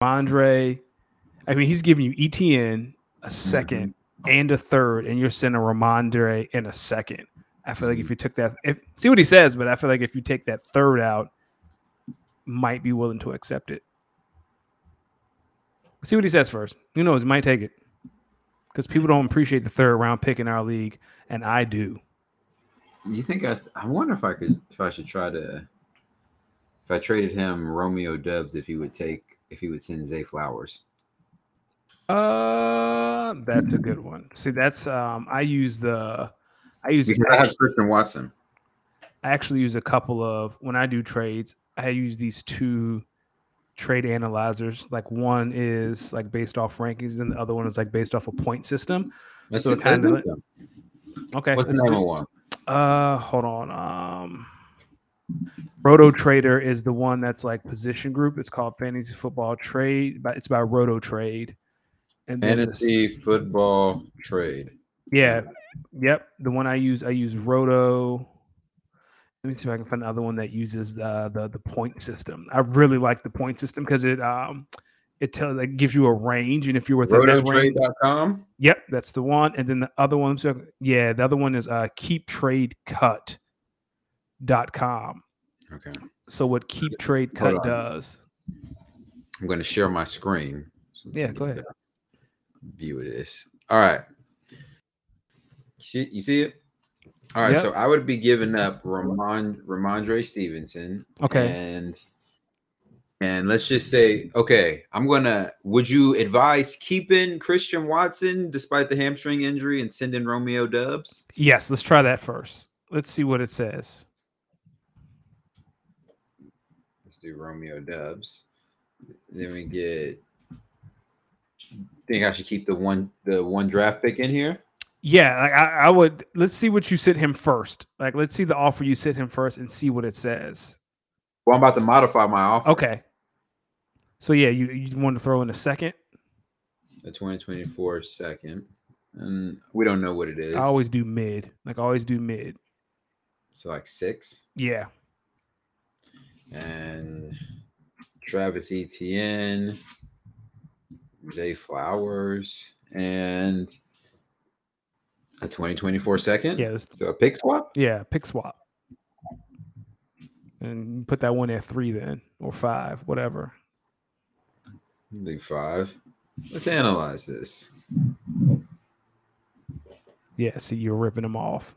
Andre. I mean, he's giving you ETN a 2nd mm-hmm. and a third, and you're sending Rhamondre in a second. I feel like if you took that, if, see what he says, but I feel like if you take that third out, might be willing to accept it. See what he says first. Who knows? He might take it because people don't appreciate the third round pick in our league, and I do. You think I? I wonder if I could, if I should try to, if I traded him Romeo Doubs, if he would take, if he would send Zay Flowers. Uh, that's a good one. See, that's um, I use the, I use because I have Christian Watson. I actually use a couple of when I do trades. I use these two trade analyzers. Like one is like based off rankings, and the other one is like based off a point system. Let's so kind of okay. What's the number one? Uh, hold on. Um, Roto Trader is the one that's like position group. It's called Fantasy Football Trade, but it's by Roto Trade. And Fantasy Football Trade. Yeah. Yep. The one I use, I use Roto. Let me see if I can find another one that uses the the, the point system. I really like the point system because it um it tells it gives you a range, and if you're within that range, com. Yep, that's the one. And then the other one, so yeah, the other one is uh keeptradecut.com. Okay. So what Keep Trade Cut does. I'm going to share my screen. So yeah, go ahead. View this. All right. You see, you see it? All right, yep. so I would be giving up Ramon Rhamondre Stevenson. Okay. And and let's just say, okay, I'm gonna would you advise keeping Christian Watson despite the hamstring injury and sending Romeo Doubs? Yes, let's try that first. Let's see what it says. Let's do Romeo Doubs. Then we get think I should keep the one the one draft pick in here? Yeah, like I, I, would. Let's see what you sent him first. Like, let's see the offer you sent him first and see what it says. Well, I'm about to modify my offer. Okay. So yeah, you you want to throw in a second? A 2024 second, and we don't know what it is. I always do mid. Like, I always do mid. So like six. Yeah. And Travis Etienne, Zay Flowers, and a 2024 second? Yeah. So a pick swap? Yeah, pick swap. And put that one at three then, or five, whatever. I think five. Let's analyze this. Yeah, see, you're ripping them off.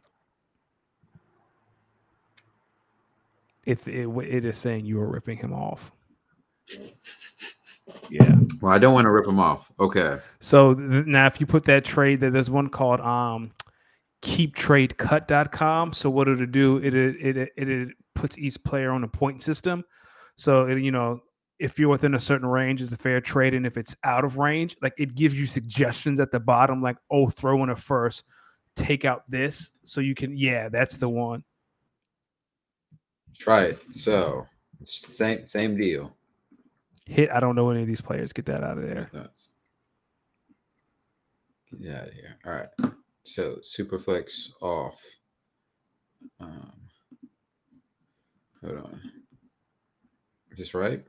It, it, it is saying you are ripping him off. Yeah. Well, I don't want to rip him off. Okay. So th- now, if you put that trade, that there's one called um, keeptradecut.com. So what it'll do, it it it, it puts each player on a point system. So it, you know, if you're within a certain range, is a fair trade, and if it's out of range, like it gives you suggestions at the bottom, like oh, throw in a first, take out this, so you can yeah, that's the one. Try it. So same same deal. Hit. I don't know any of these players. Get that out of there. Get out of here. All right. So Superflex off. Um, hold on. Is this right?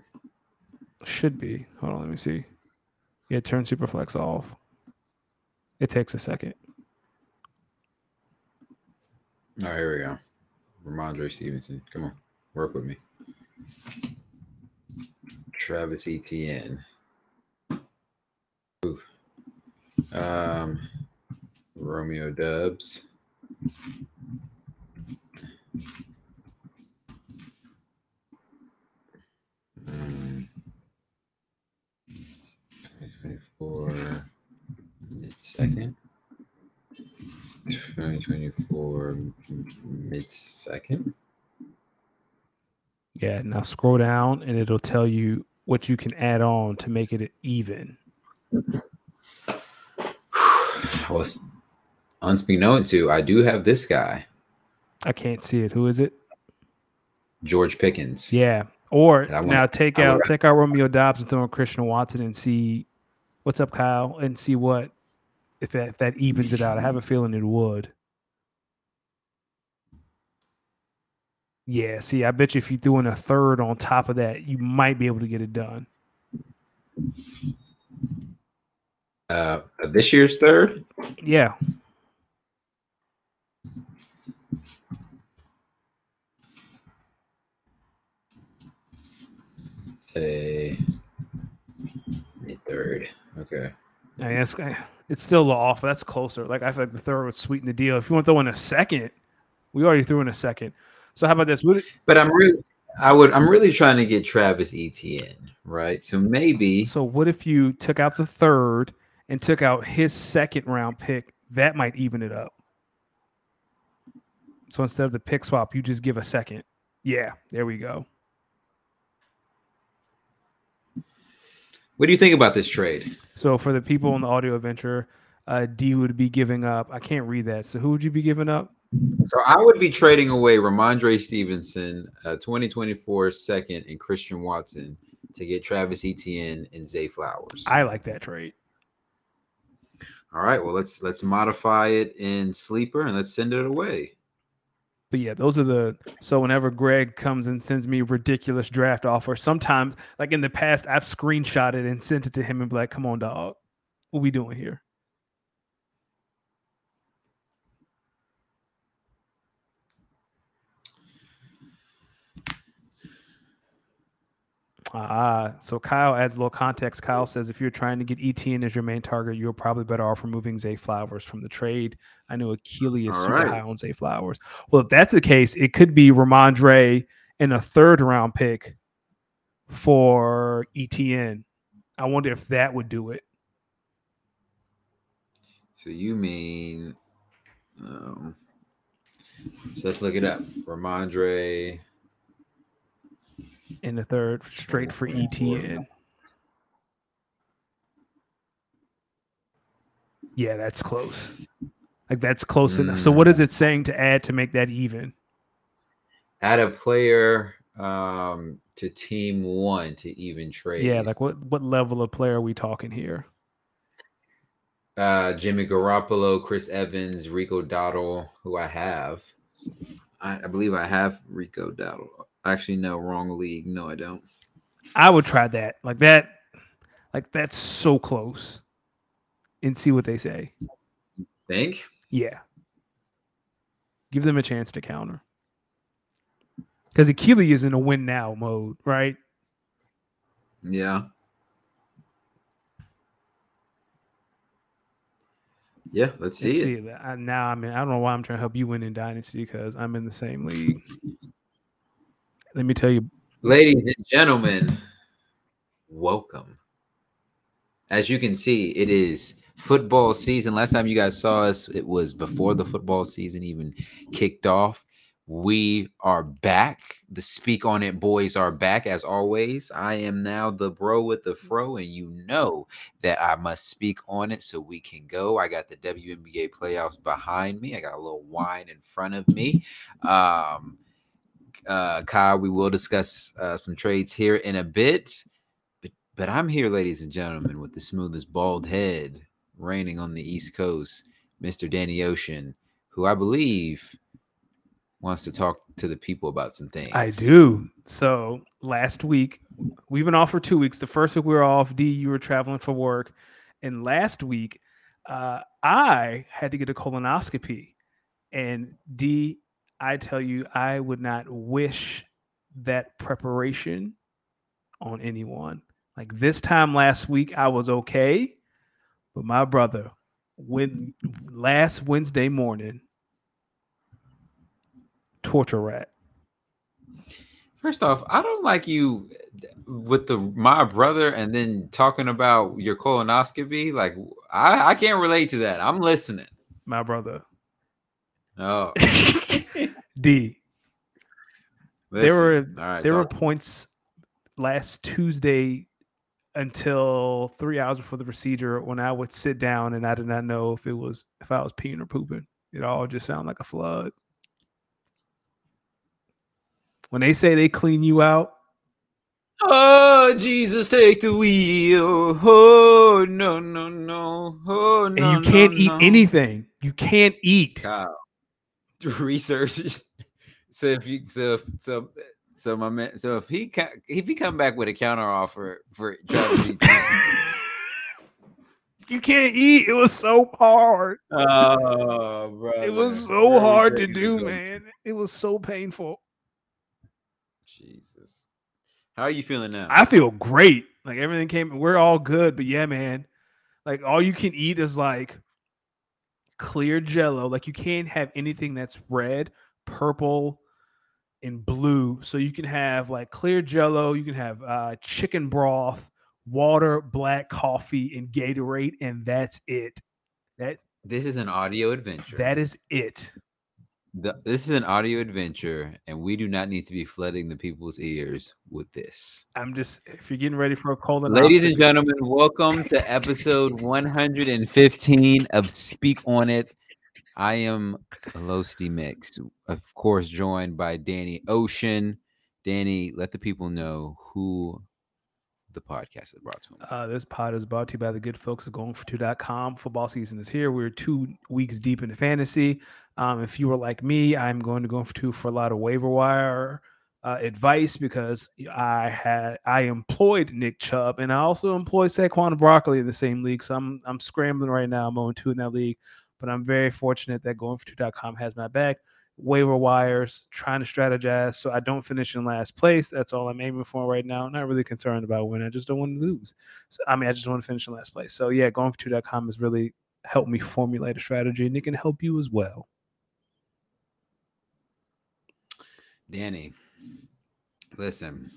Should be. Hold on. Let me see. Yeah, turn Superflex off. It takes a second. All right, here we go. Rhamondre Stevenson. Come on. Work with me. Travis Etienne. Ooh. Um, Romeo Doubs. Um, 2024 second. 2024 mid second. Yeah, now scroll down and it'll tell you what you can add on to make it even. well, unbeknown to, I do have this guy. I can't see it. Who is it? George Pickens. Yeah. Or want, now take out take out Romeo Doubs and throw in Christian Watson and see what's up, Kyle, and see what if that if that evens it out. I have a feeling it would. Yeah, see, I bet you if you threw in a third on top of that, you might be able to get it done. Uh, this year's third. Yeah. Say mid third. Okay. I mean, it's, it's still a little off. But that's closer. Like I feel like the third would sweeten the deal. If you want to throw in a second, we already threw in a second. So how about this? Would But I'm really, I would, I'm really trying to get Travis Etienne, right? So maybe so what if you took out the third and took out his second round pick? That might even it up. So instead of the pick swap, you just give a second. Yeah, there we go. What do you think about this trade? So for the people in the audio adventure, uh, D would be giving up. I can't read that. So who would you be giving up? So I would be trading away Rhamondre Stevenson, a 2024 second, and Christian Watson to get Travis Etienne and Zay Flowers. I like that trade. All right, well let's let's modify it in sleeper and let's send it away. But yeah, those are the so whenever Greg comes and sends me ridiculous draft offers, sometimes like in the past, I've screenshotted and sent it to him and be like, "Come on, dog, what we doing here?" Ah, so Kyle adds a little context. Kyle says if you're trying to get ETN as your main target, you're probably better off removing Zay Flowers from the trade. I know Achille is All super right. high on Zay Flowers. Well, if that's the case, it could be Rhamondre and a third round pick for ETN. I wonder if that would do it. So you mean um so let's look it up. Rhamondre. In the third, straight for ETN. Yeah, that's close. Like that's close enough. So what is it saying to add to make that even? Add a player um to team one to even trade. Yeah, like what what level of player are we talking here? uh Jimmy Garoppolo, Chris Evans, Rico Dowdle, who I have. I, I believe I have Rico Dowdle. Actually, no, wrong league. No, I don't. I would try that. Like that, like that's so close. And see what they say. Think? Yeah. Give them a chance to counter. Because Achille is in a win now mode, right? Yeah. Yeah, let's see Let's it. see that. I, now I mean I don't know why I'm trying to help you win in Dynasty because I'm in the same league. Let me tell you, Ladies and gentlemen, welcome. As you can see, it is football season. Last time you guys saw us, it was before the football season even kicked off. We are back. The Speak On It boys are back as always. I am now the bro with the fro, and you know that I must speak on it so we can go. I got the WNBA playoffs behind me. I got a little wine in front of me. Um, uh, Kyle, we will discuss uh, some trades here in a bit. But, but I'm here, ladies and gentlemen, with the smoothest bald head reigning on the East Coast, Mr. Danny Ocean, who I believe wants to talk to the people about some things. I do. So last week, we've been off for two weeks. The first week we were off. D, you were traveling for work, and last week, uh, I had to get a colonoscopy. And D, I tell you, I would not wish that preparation on anyone. Like this time last week, I was okay, but my brother, when last Wednesday morning, torture rat. First off, I don't like you uh, with the my brother and then talking about your colonoscopy. Like I, I can't relate to that. I'm listening. My brother. Oh, D. There were right. there were points last Tuesday until three hours before the procedure when I would sit down and I did not know if it was if I was peeing or pooping. It all just sounded like a flood. When they say they clean you out, Oh, Jesus, take the wheel. Oh, no, no, no. Oh, no. and you can't no, eat no. anything, you can't eat. Kyle, research. so if you so so so my man so if he if he come back with a counter offer for you can't eat. It was so hard. Oh, bro. It was so hard to do, man. It was so painful. Jesus. How are you feeling now? I feel great. Like everything came, we're all good. But yeah, man, like all you can eat is like clear jello. Like you can't have anything that's red, purple, and blue. So you can have like clear jello, you can have uh, chicken broth, water, black coffee, and Gatorade, and that's it. That this is an audio adventure. that is it. The, this is an audio adventure, and we do not need to be flooding the people's ears with this. I'm just if you're getting ready for a cold Ladies and gentlemen, welcome to episode 115 of Speak On It. I am Los Deemix, of course, joined by Danny Ocean. Danny, let the people know who the podcast is brought to them. Uh, this pod is brought to you by the good folks at goingfor2.com. Football season is here. We're two weeks deep into fantasy. Um, if you were like me, I'm going to go for two for a lot of waiver wire uh, advice because I had I employed Nick Chubb and I also employed Saquon Broccoli in the same league. So I'm I'm scrambling right now. I'm on two in that league, but I'm very fortunate that goingfor2.com has my back. Waiver wires, trying to strategize so I don't finish in last place. That's all I'm aiming for right now. Not really concerned about winning. I just don't want to lose. So, I mean, I just want to finish in last place. So yeah, goingfor2.com has really helped me formulate a strategy, and it can help you as well. Danny, listen,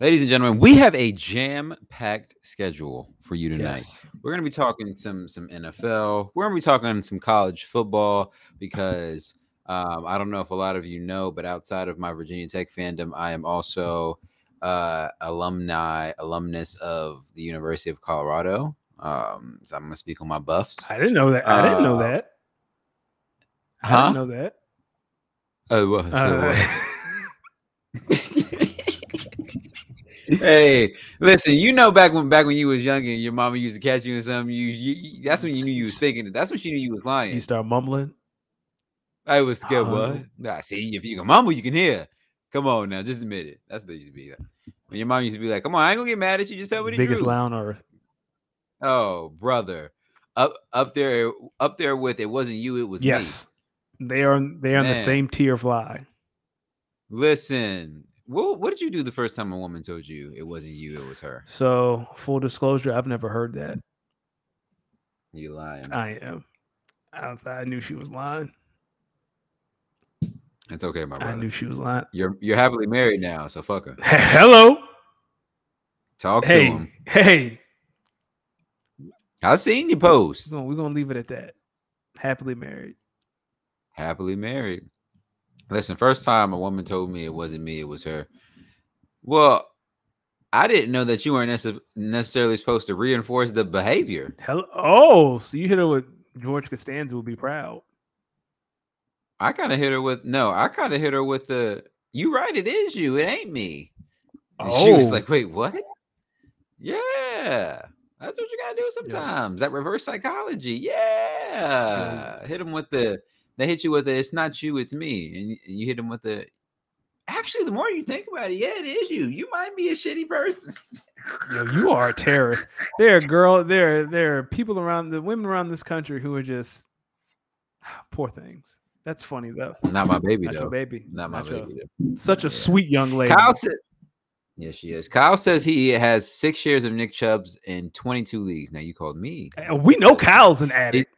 ladies and gentlemen, we have a jam-packed schedule for you tonight. Yes. We're gonna be talking some some NFL. We're gonna be talking some college football because um, I don't know if a lot of you know, but outside of my Virginia Tech fandom, I am also uh, alumni alumnus of the University of Colorado. Um, so I'm gonna speak on my buffs. I didn't know that. I didn't know Uh, that. I huh? didn't know that. Oh, well, so Uh, hey, listen, you know back when back when you was young and your mama used to catch you in something, you, you you- that's when you knew you was thinking. That's when she knew you was lying. you start mumbling. I was scared. Oh. What? Nah, see, if you can mumble, you can hear. Come on now, just admit it. That's what it used to be. Like. When your mom used to be like, "Come on, I ain't gonna get mad at you. Just tell me the Biggest truth." lie on earth. Oh, brother, up up there, up there with it wasn't you. It was me. Yes, they are. They are in the same tier fly. Listen, what what did you do the first time a woman told you it wasn't you, it was her? So full disclosure, I've never heard that. You lying? I am. I, I knew she was lying. It's okay, my brother. I knew she was lying. You're you're happily married now, so fuck her. Hello. Talk to Hey. him. Hey. I seen your post. We're gonna, we're gonna leave it at that. Happily married. Happily married. Listen, first time a woman told me it wasn't me, it was her. Well, I didn't know that you weren't necess- necessarily supposed to reinforce the behavior. Hello. Oh, so you hit her with George Costanza will be proud. I kind of hit her with no, I kind of hit her with the you right, it is you, it ain't me. And she was Oh. like, wait, what? Yeah. That's what you gotta do sometimes. That reverse psychology. Yeah. Hit them with the they hit you with the it's not you, it's me. And, you hit them with the actually the more you think about it, yeah, it is you. You might be a shitty person. Yo, you are a terrorist. There are girl. There, there are people around the women around this country who are just poor things. That's funny though. not my baby Not though. your baby. Not my baby though. Such a Yeah. sweet young lady. Kyle said Yes, she is. Kyle says he has six shares of Nick Chubb's in 22 leagues. Now you called me. And we know Kyle's an addict.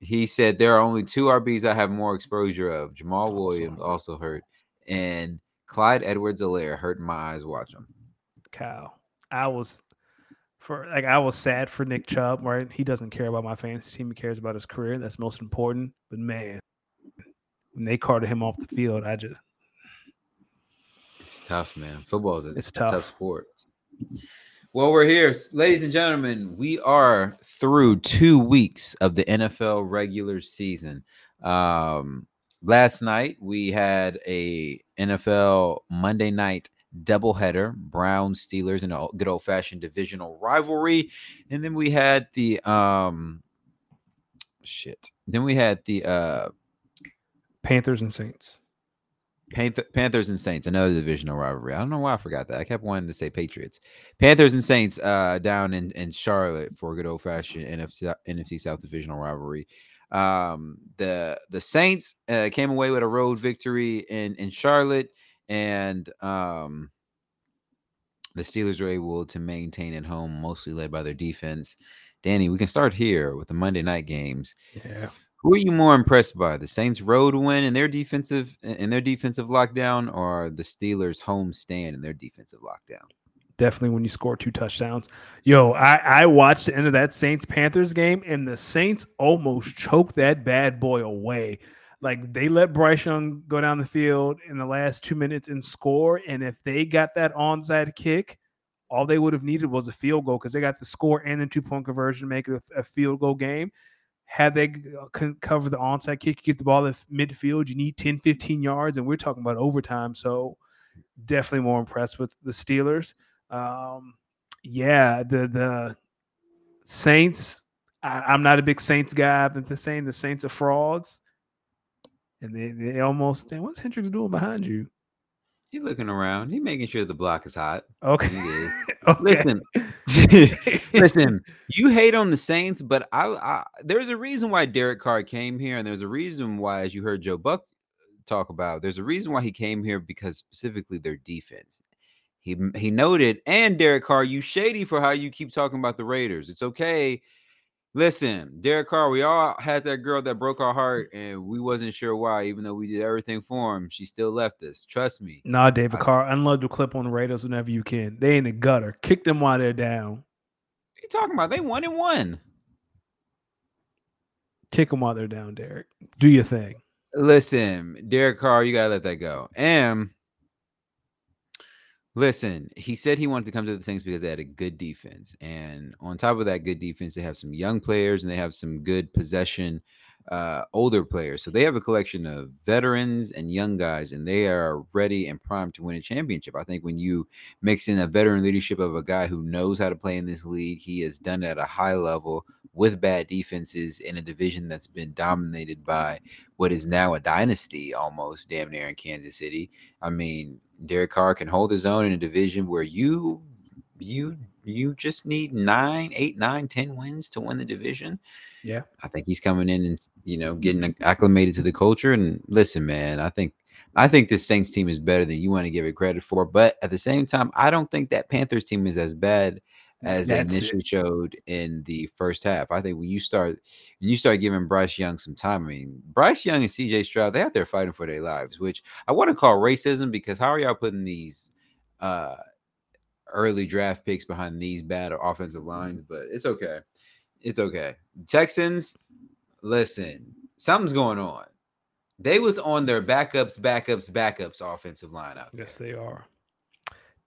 He said there are only two RBs I have more exposure of. Jamaal Williams also hurt, and Clyde Edwards Helaire hurt my eyes watch him. Kyle. I was for like I was sad for Nick Chubb, right? He doesn't care about my fantasy team, he cares about his career. That's most important. But man, when they carted him off the field, I just It's tough, man. Football is a It's tough. tough. sport. Well, we're here, ladies and gentlemen. We are through two weeks of the NFL regular season. Um, last night we had a NFL Monday night doubleheader, Browns Steelers, in a good old fashioned divisional rivalry, and then we had the um, shit. Then we had the uh Panthers and Saints. Panthers and Saints, another divisional rivalry. I don't know why I forgot that. I kept wanting to say Patriots. Panthers and Saints uh, down in, in Charlotte for a good old fashioned NFC NFC South divisional rivalry. Um, the the Saints uh, came away with a road victory in in Charlotte, and um, the Steelers were able to maintain at home, mostly led by their defense. Danny, we can start here with the Monday night games. Yeah. Who are you more impressed by? The Saints road win in their defensive in their defensive lockdown or the Steelers home stand in their defensive lockdown? Definitely when you score two touchdowns. Yo, I, I watched the end of that Saints Panthers game and the Saints almost choked that bad boy away. Like they let Bryce Young go down the field in the last two minutes and score. And if they got that onside kick, all they would have needed was a field goal because they got the score and the two point conversion to make it a, a field goal game had they uh, cover the onside kick, you get the ball at midfield, you need 10, 15 yards, and we're talking about overtime. So definitely more impressed with the Steelers. Um, yeah, the the Saints. I, am not a big Saints guy. I've been saying the Saints are frauds, and they they almost. What's Hendricks doing behind you? He looking around. He making sure the block is hot. Okay. okay. Listen, listen. You hate on the Saints, but I, I, there's a reason why Derek Carr came here, and there's a reason why, as you heard Joe Buck talk about, there's a reason why he came here because specifically their defense. He he noted, and Derek Carr, you shady for how you keep talking about the Raiders. It's okay Listen, Derek Carr, we all had that girl that broke our heart, and we wasn't sure why, even though we did everything for him. She still left us. Trust me. Nah, David I, Carr, unload the clip on the Raiders whenever you can. They in the gutter. Kick them while they're down. What you talking about? They won and won. Kick them while they're down, Derek. Do your thing. Listen, Derek Carr, you gotta let that go. And Listen, he said he wanted to come to the Saints because they had a good defense. And on top of that good defense, they have some young players and they have some good possession uh, older players. So they have a collection of veterans and young guys, and they are ready and primed to win a championship. I think when you mix in a veteran leadership of a guy who knows how to play in this league, he has done it at a high level with bad defenses in a division that's been dominated by what is now a dynasty almost damn near in Kansas City. I mean, Derek Carr can hold his own in a division where you you you just need nine, eight, nine, ten wins to win the division. Yeah, I think he's coming in and you know getting acclimated to the culture. And listen, man, I think I think this Saints team is better than you want to give it credit for. But at the same time, I don't think that Panthers team is as bad as That's they initially it. showed in the first half. I think when you start when you start giving Bryce Young some time, I mean Bryce Young and CJ Stroud, they out there fighting for their lives, which I want to call racism because how are y'all putting these uh early draft picks behind these bad offensive lines? But it's okay. It's okay. Texans, listen, something's going on. They was on their backups, backups, backups offensive line out there. Yes, they are.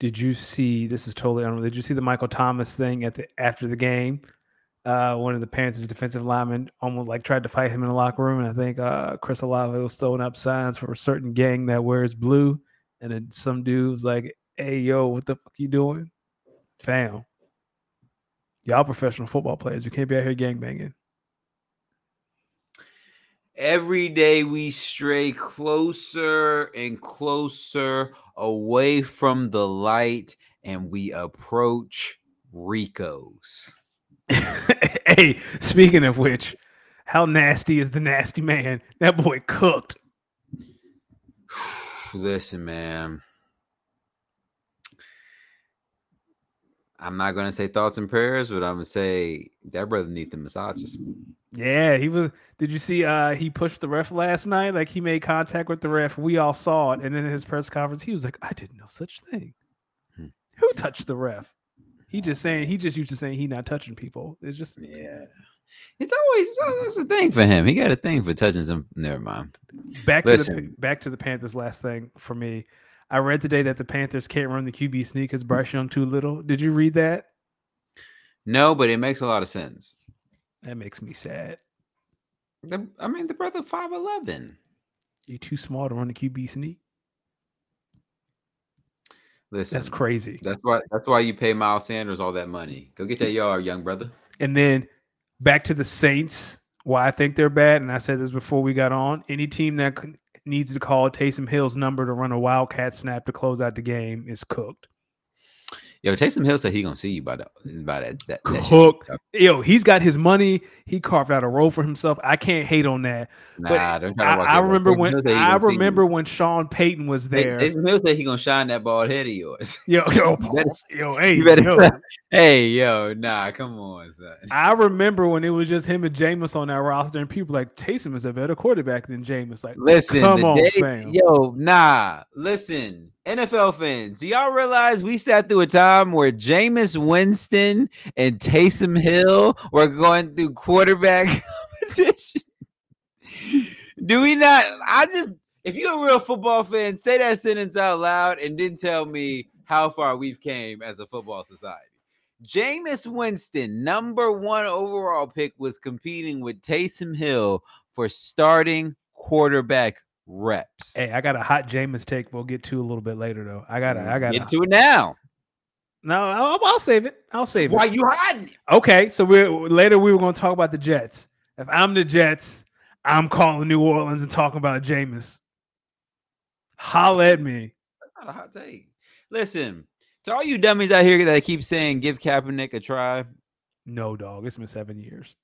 Did you see? This is totally unreal. Did you see the Michael Thomas thing at the after the game? Uh, one of the parents, Panthers' defensive linemen almost like tried to fight him in the locker room, and I think uh, Chris Olave was throwing up signs for a certain gang that wears blue, and then some dude was like, "Hey, yo, what the fuck you doing, fam? Y'all professional football players. You can't be out here gang banging." Every day we stray closer and closer away from the light and we approach Rico's. hey, speaking of which, how nasty is the nasty man? That boy cooked. Listen, man. I'm not gonna say thoughts and prayers, but I'm gonna say that brother need the massages. Yeah, he was. Did you see? Uh, he pushed the ref last night. Like he made contact with the ref. We all saw it. And then in his press conference, he was like, "I didn't know such thing. Hmm. Who touched the ref? He just saying. He just used to saying he not touching people. It's just yeah. It's always that's a thing for him. He got a thing for touching some. Never mind. Back to the back to the Panthers. Last thing for me, I read today that the Panthers can't run the QB sneak because Bryce Young too little. Did you read that? No, but it makes a lot of sense. That makes me sad. The, I mean, the brother five eleven. You're too small to run the QB sneak. Listen, that's crazy. That's why. That's why you pay Miles Sanders all that money. Go get that yard, young brother. And then back to the Saints. Why I think they're bad, and I said this before we got on. Any team that needs to call Taysom Hill's number to run a wildcat snap to close out the game is cooked. Yo, Taysom Hill said he gonna see you by the by that that, that shit. Yo, he's got his money. He carved out a role for himself. I can't hate on that. Nah, But don't try to I, I remember when Hill said he I gonna see you. remember when Sean Payton was there. Taysom Hill said he gonna shine that bald head of yours. Yo, yo, better- yo, hey, better yo. hey, yo, nah, come on, son. I remember when it was just him and Jameis on that roster, and people like Taysom is a better quarterback than Jameis. Like, Listen, come on, day, yo, nah. Listen, NFL fans, do y'all realize we sat through a time where Jameis Winston and Taysom Hill were going through quarterback competition? Do we not? I just, if you're a real football fan, say that sentence out loud and then tell me how far we've came as a football society. Jameis Winston, number one overall pick, was competing with Taysom Hill for starting quarterback reps. Hey, I got a hot Jameis take. We'll get to a little bit later, though. I got, to I got get to it now. No, I'll, I'll save it. I'll save Why it. Why you hiding? Okay, so we later we were going to talk about the Jets. If I'm the Jets, I'm calling New Orleans and talking about Jameis. Holla at me. That's not a hot take. Listen, to all you dummies out here that keep saying give Kaepernick a try, No, dog. It's been seven years.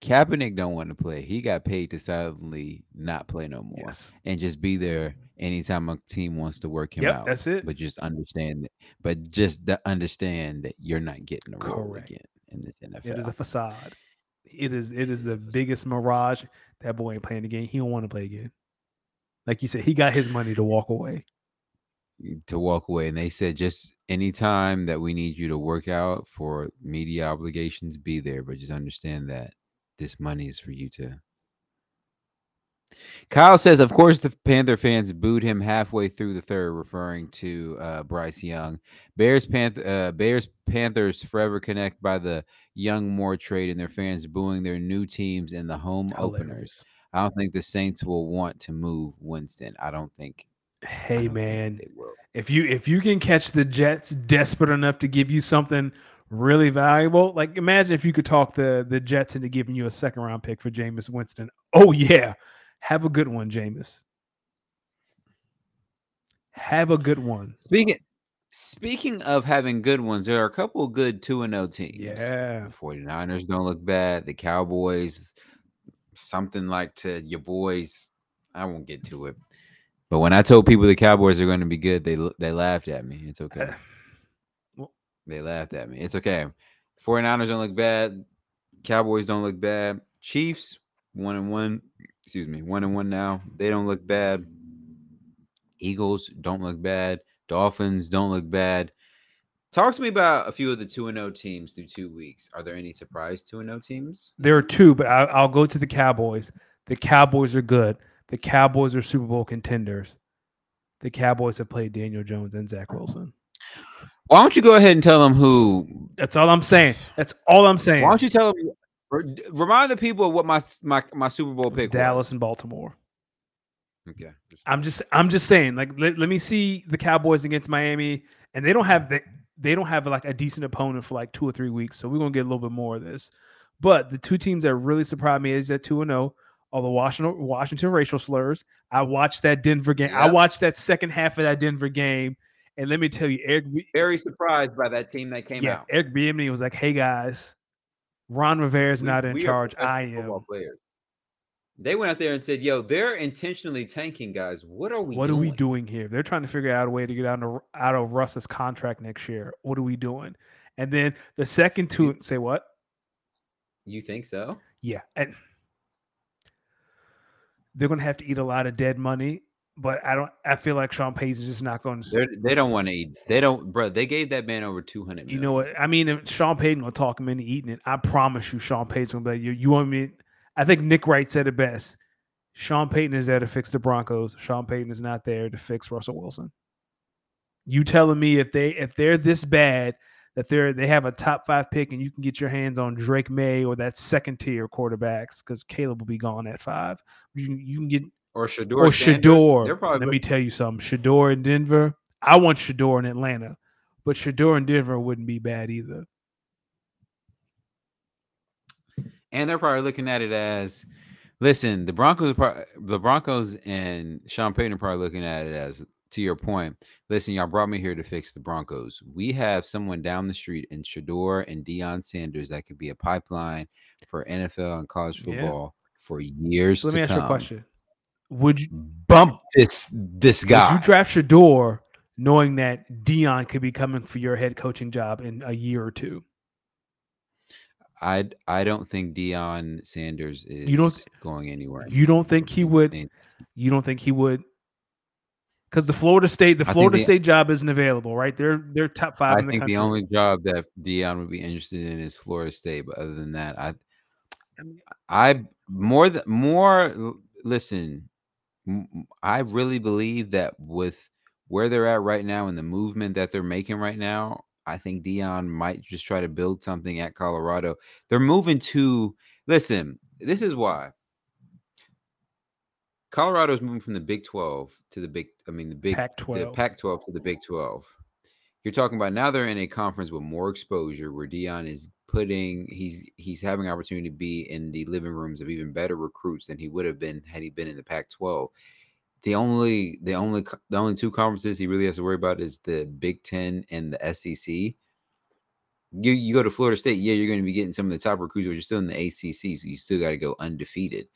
Kaepernick don't want to play. He got paid to silently not play no more Yes. and just be there anytime a team wants to work him Yep, out. that's it. But just understand that. But just the, understand that you're not getting a role again in this NFL. It is a facade. It is it is the biggest mirage. That boy ain't playing the game. He don't want to play again. Like you said, he got his money to walk away. to walk away. And they said just anytime that we need you to work out for media obligations, be there. But just understand that this money is for you to. Kyle says, of course, the Panther fans booed him halfway through the third, referring to uh, Bryce Young. Bears, Panth- uh, Bears, Panthers forever connect by the Young Moore trade, and their fans booing their new teams in the home openers. I don't think the Saints will want to move Winston. I don't think. Hey don't man, will. if you if you can catch the Jets desperate enough to give you something really valuable, like imagine if you could talk the the Jets into giving you a second round pick for Jameis Winston. Oh yeah, have a good one, Jameis. Have a good one. Speaking speaking of having good ones, there are a couple of good 2 and 0 teams. Yeah. The 49ers don't look bad. The Cowboys something like to your boys. I won't get to it. But when I told people the Cowboys are going to be good, they they laughed at me. It's okay. They laughed at me. It's okay. 49ers don't look bad. Cowboys don't look bad. Chiefs, one and one. Excuse me, one and one now. They don't look bad. Eagles don't look bad. Dolphins don't look bad. Talk to me about a few of the 2 0 teams through two weeks. Are there any surprise 2 0 teams? There are two, but I, I'll go to the Cowboys. The Cowboys are good. The Cowboys are Super Bowl contenders. The Cowboys have played Daniel Jones and Zach Wilson. Why don't you go ahead and tell them who? That's all I'm saying. That's all I'm saying. Why don't you tell them? Remind the people of what my my, my Super Bowl pick Dallas was. and Baltimore. Okay. I'm just I'm just saying, like let, let me see the Cowboys against Miami, and they don't have they, they don't have like a decent opponent for like two or three weeks, so we're gonna get a little bit more of this. But the two teams that really surprised me is that two and zero are the Washington Washington racial slurs. I watched that Denver game. I watched that second half of that Denver game, and let me tell you, Eric Very surprised by that team that came yeah, out. Eric Bieniemy was like, "Hey guys, Ron Rivera is We- not in charge. I am. Players. They went out there and said, "Yo, they're intentionally tanking, guys. What are we? What doing? are we doing here? They're trying to figure out a way to get out of out of Russ's contract next year. What are we doing? And then the second two say what? You think so? Yeah, and they're gonna have to eat a lot of dead money. But I don't. I feel like Sean Payton's just not going to. They're, they don't want to eat. They don't, bro. They gave that man over two hundred. You know what? I mean, if Sean Payton will talk him into eating it. I promise you, Sean Payton's gonna be like, you, you want me? I think Nick Wright said it best. Sean Payton is there to fix the Broncos. Sean Payton is not there to fix Russell Wilson. You telling me if they if they're this bad that they're they have a top five pick and you can get your hands on Drake Maye or that second tier quarterbacks because Caleb will be gone at five. You you can get Or Shedeur. or Shedeur. Let me tell you something. Shedeur in Denver. I want Shedeur in Atlanta, but Shedeur in Denver wouldn't be bad either. and they're probably looking at it as Listen, the Broncos, the Broncos, and Sean Payton are probably looking at it as, to your point. Listen, y'all brought me here to fix the Broncos. We have someone down the street in Shedeur and Deion Sanders that could be a pipeline for NFL and college football yeah. for years. So let me ask come. you a question: Would you mm-hmm. bump this this guy? Would you draft Shedeur knowing that Deion could be coming for your head coaching job in a year or two? I I don't think Deion Sanders is you don't, going anywhere. You don't think he would? You don't think he would? Because the Florida State, the Florida the, State job isn't available, right? They're they're top five. I the think country. the only job that Deion would be interested in is Florida State. But other than that, I I more than more. Listen, I really believe that with where they're at right now and the movement that they're making right now, I think Deion might just try to build something at Colorado. They're moving to listen, this is why. Colorado is moving from the Big 12 to the Big, I mean, the Big Pac 12. The Pac 12 to the Big 12. You're talking about now they're in a conference with more exposure where Deion is putting he's he's having opportunity to be in the living rooms of even better recruits than he would have been had he been in the Pac 12 the only the only the only two conferences he really has to worry about is the Big Ten and the SEC. You you go to Florida State, yeah, you're going to be getting some of the top recruits, but you're still in the ACC, so you still got to go undefeated.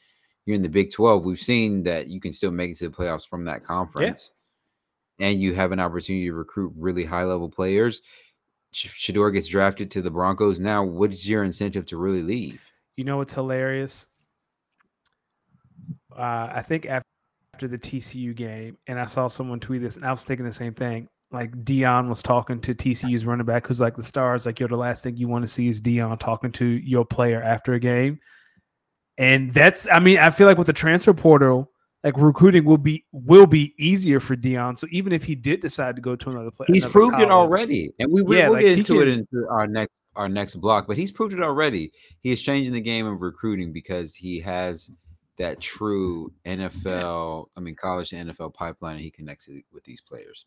You're in the Big Twelve. We've seen that you can still make it to the playoffs from that conference, yeah. And you have an opportunity to recruit really high level players. Shedeur gets drafted to the Broncos. Now, what is your incentive to really leave? You know what's hilarious? Uh, I think after the TCU game, and I saw someone tweet this, and I was thinking the same thing. Like Deion was talking to TCU's running back, who's like the stars. Like, yo, the last thing you want to see is Deion talking to your player after a game, and that's. I mean, I feel like with the transfer portal, like recruiting will be will be easier for Deion. So even if he did decide to go to another place, he's another proved college, it already, and we, we yeah, we'll like get into can, it into our next our next block. But he's proved it already. He is changing the game of recruiting because he has that true NFL, I mean, college to NFL pipeline, and he connects with these players.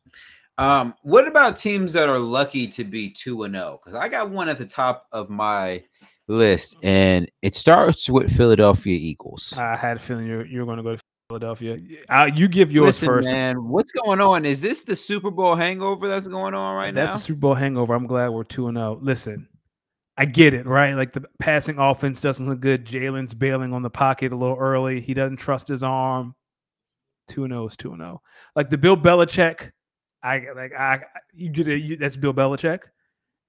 Um, what about teams that are lucky to be 2 and 0? Because I got one at the top of my list, and it starts with Philadelphia Eagles. I had a feeling you're, you're going to go to Philadelphia. Uh, you give yours Listen, first. man. What's going on? Is this the Super Bowl hangover that's going on right that's now? That's the Super Bowl hangover. I'm glad we're 2 and 0. Listen, I get it, right? Like the passing offense doesn't look good. Jalen's bailing on the pocket a little early. He doesn't trust his arm. 2 0 is 2 0. Like the Bill Belichick, I like I you get it. You, that's Bill Belichick.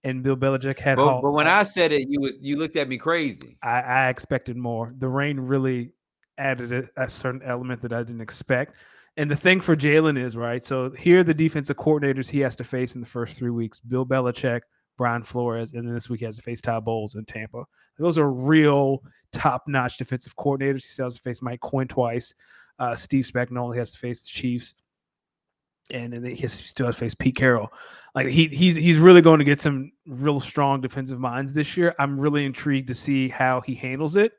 And Bill Belichick had but, but when I said it, you was you looked at me crazy. I, I expected more. The rain really added a, a certain element that I didn't expect. And the thing for Jalen is right. So here are the defensive coordinators he has to face in the first three weeks: Bill Belichick, Brian Flores, and then this week he has to face Todd Bowles in Tampa. Those are real top-notch defensive coordinators. He has to face Mike Quinn twice. Uh, Steve Spagnuolo has to face the Chiefs, and then he, he still has to face Pete Carroll. Like he he's he's really going to get some real strong defensive minds this year. I'm really intrigued to see how he handles it.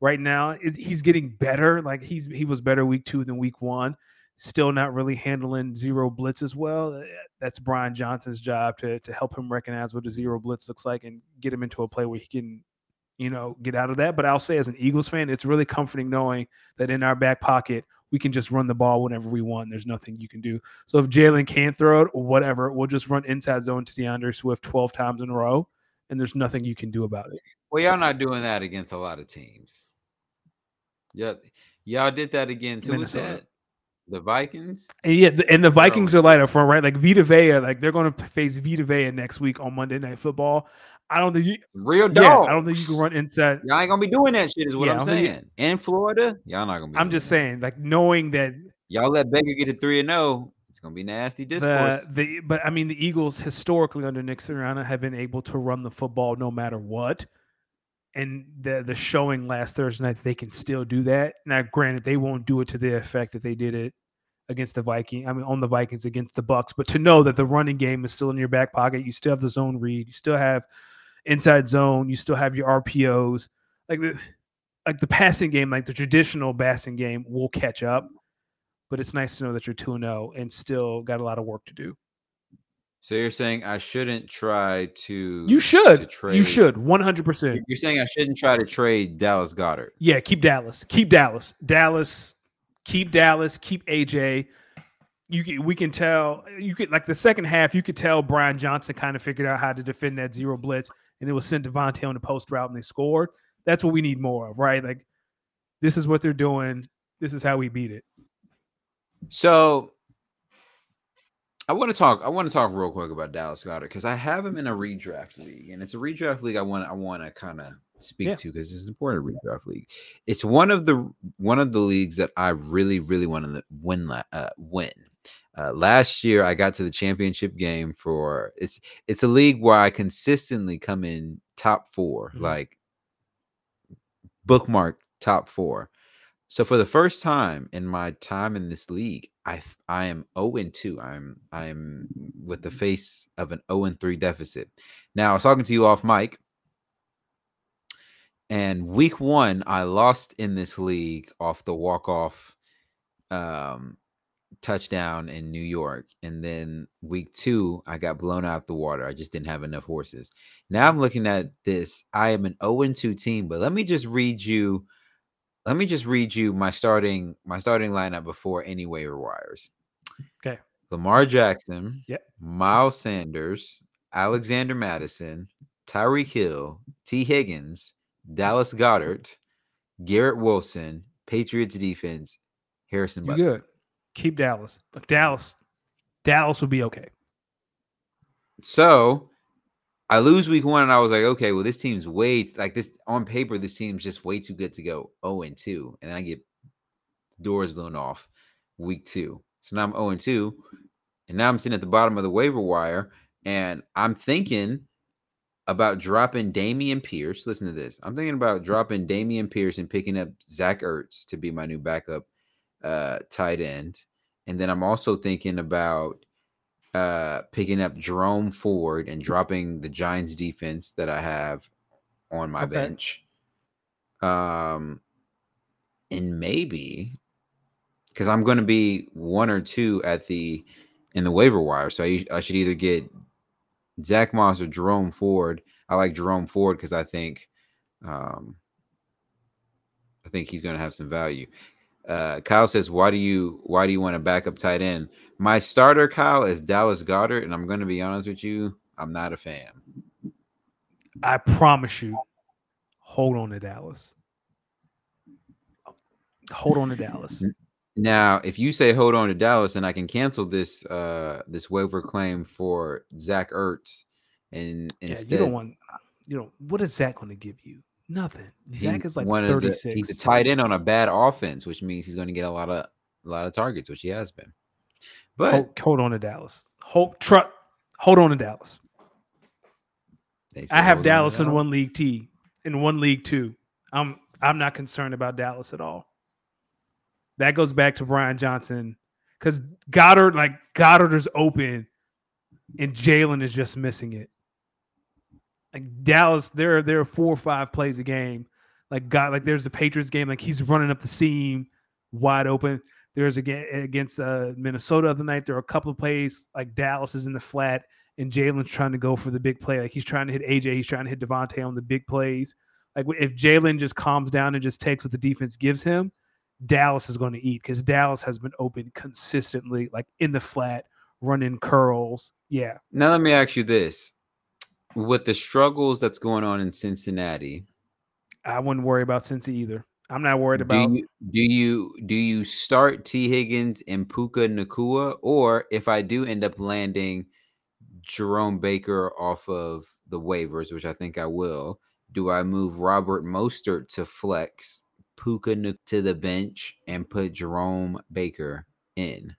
Right now, it, he's getting better. Like he's he was better week two than week one still not really handling zero blitz as well. Uh, that's Brian Johnson's job to to help him recognize what a zero blitz looks like and get him into a play where he can, you know, get out of that. But I'll say as an Eagles fan, it's really comforting knowing that in our back pocket we can just run the ball whenever we want. There's nothing you can do. So if Jalen can't throw it whatever, we'll just run inside zone to D'Andre Swift 12 times in a row, and there's nothing you can do about it. Well, y'all not doing that against a lot of teams. Yeah, y'all did that against who was that? The Vikings? And yeah, and the Vikings are light up front, right? Like Vita Vea, like they're going to face Vita Vea next week on Monday Night Football. I don't think you real dog. Yeah, I don't think you can run inside. Y'all ain't gonna be doing that shit, is what yeah, I'm saying. In Florida, y'all not gonna be. I'm just that. saying, like knowing that y'all let Baker get to three and zero, oh, it's gonna be nasty discourse. The, the, but I mean, the Eagles historically under Nick Sirianni have been able to run the football no matter what and the the showing last Thursday night they can still do that. Now, granted, they won't do it to the effect that they did it against the Viking. I mean, on the Vikings against the Bucks. But to know that the running game is still in your back pocket, you still have the zone read, you still have inside zone, you still have your RPOs. Like the like the passing game, like the traditional passing game, will catch up. But it's nice to know that you're 2 0 and still got a lot of work to do. So you're saying I shouldn't try to You should. to trade You should. One hundred percent. You're saying I shouldn't try to trade Dallas Goedert. Yeah, keep Dallas. Keep Dallas. Dallas. Keep Dallas. Keep AJ. You can, we can tell you could like the second half. You could tell Brian Johnson kind of figured out how to defend that zero blitz, and it was sent DeVonta on the post route, and they scored. That's what we need more of, right? Like this is what they're doing. This is how we beat it. So I want to talk. I want to talk real quick about Dallas Goedert because I have him in a redraft league, and it's a redraft league. I want. I want to kind of speak Yeah. to because it's an important redraft league. It's one of the one of the leagues that I really, really want to win. Uh, win. Uh, last year, I got to the championship game for it's. It's a league where I consistently come in top 4 Mhm. like bookmark top four. So for the first time in my time in this league, I I am 0 and 2. I'm I'm with the face of an 0 and 3 deficit. Now I was talking to you off mic. And week one, I lost in this league off the walk-off um touchdown in New York. And then week two, I got blown out the water. I just didn't have enough horses. Now I'm looking at this. I am an 0 and 2 team, but let me just read you let me just read you my starting my starting lineup before any waiver wires. Okay. Lamar Jackson, Yep. Miles Sanders, Alexander Mattison, Tyreek Hill, T. Higgins, Dallas Goedert, Garrett Wilson, Patriots defense, Harrison You Butker. good? Keep Dallas. Look, Dallas. Dallas will be okay. So I lose week one, and I was like, okay, well, this team's way like this on paper. This team's just way too good to go 0 and 2. And I get doors blown off week two. So now I'm 0 and 2. And now I'm sitting at the bottom of the waiver wire, and I'm thinking about dropping Dameon Pierce. Listen to this. I'm thinking about dropping Dameon Pierce and picking up Zach Ertz to be my new backup uh tight end. And then I'm also thinking about uh picking up Jerome Ford and dropping the Giants defense that I have on my Okay. bench. Um and maybe because I'm going to be one or two at the in the waiver wire, so I, I should either get Zach Moss or Jerome Ford. I like Jerome Ford because I think um I think he's going to have some value. Uh, Kyle says, "Why do you why do you want a backup tight end?" My starter, Kyle, is Dallas Goedert, and I'm going to be honest with you, I'm not a fan. I promise you, hold on to Dallas. Hold on to Dallas. Now, if you say hold on to Dallas, and I can cancel this uh this waiver claim for Zach Ertz, and Yeah, instead you don't want. You know what is Zach going to give you? Nothing. Zach he's is like one of the- he's a tight end on a bad offense, which means he's going to get a lot of a lot of targets, which he has been. But Hold, hold on to Dallas. Hold truck. Hold on to Dallas. I have hold on to Dallas in one league T, in one league two. I'm I'm not concerned about Dallas at all. That goes back to Brian Johnson because Goedert, like Goedert, is open, and Jalen is just missing it. Like Dallas, there there are four or five plays a game. Like God, like there's the Patriots game, like he's running up the seam, wide open. There's again against uh, Minnesota the other night. There are a couple of plays like Dallas is in the flat and Jalen's trying to go for the big play. Like he's trying to hit AJ, he's trying to hit DeVonta on the big plays. Like if Jalen just calms down and just takes what the defense gives him, Dallas is going to eat because Dallas has been open consistently, like in the flat, running curls. Yeah. Now let me ask you this: with the struggles that's going on in Cincinnati, I wouldn't worry about Cincy either. I'm not worried do about you do you do you start T Higgins and Puka Nacua, or if I do end up landing Jerome Baker off of the waivers, which I think I will, do I move Robert Mostert to flex, Puka Nuk to the bench, and put Jerome Baker in?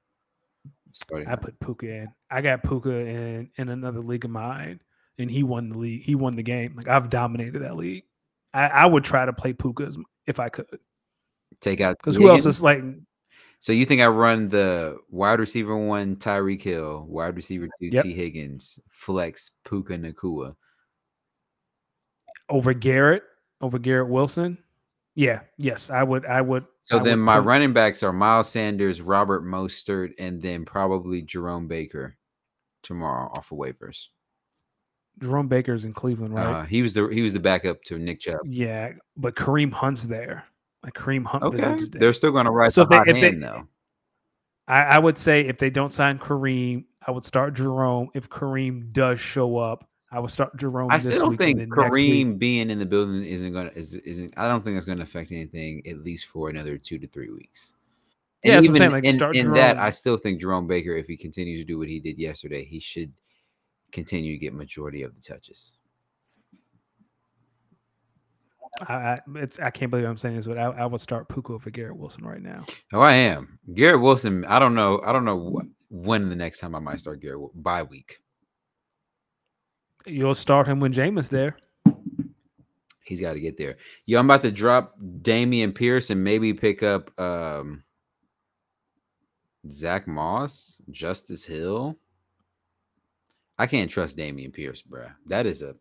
Starting I put Puka in. I got Puka in in another league of mine, and he won the league. He won the game. Like I've dominated that league. I, I would try to play Puka if I could, take out because who else is like So you think I run the wide receiver one Tyreek Hill, wide receiver two Yep. T Higgins, flex Puka Nacua? over Garrett, over Garrett Wilson? Yeah, yes, I would. I would. So I then would my running backs are Miles Sanders, Robert Mostert, and then probably Jerome Baker. tomorrow off of waivers. Jerome Baker's in Cleveland, right? Uh, he was the he was the backup to Nick Chubb. yeah, but Kareem Hunt's there. Like Kareem Hunt. Okay, they're still going to ride So the they- hot they- hand though. I, I would say if they don't sign Kareem, I would start Jerome. If Kareem does show up, I would start Jerome. I this still don't think then next week- Kareem being in the building isn't going to is, isn't. I don't think that's going to affect anything at least for another two to three weeks. Yeah, what I'm even like, in, in that, I still think Jerome Baker, if he continues to do what he did yesterday, he should continue to get majority of the touches. I, I, it's, I can't believe I'm saying this, but I, I would start Puka for Garrett Wilson right now. Oh, I am Garrett Wilson. I don't know. I don't know wh- when the next time I might start Garrett by week. You'll start him when Jameis there. He's got to get there. Yo, I'm about to drop Dameon Pierce and maybe pick up um Zach Moss, Justice Hill. I can't trust Dameon Pierce, bruh. That is a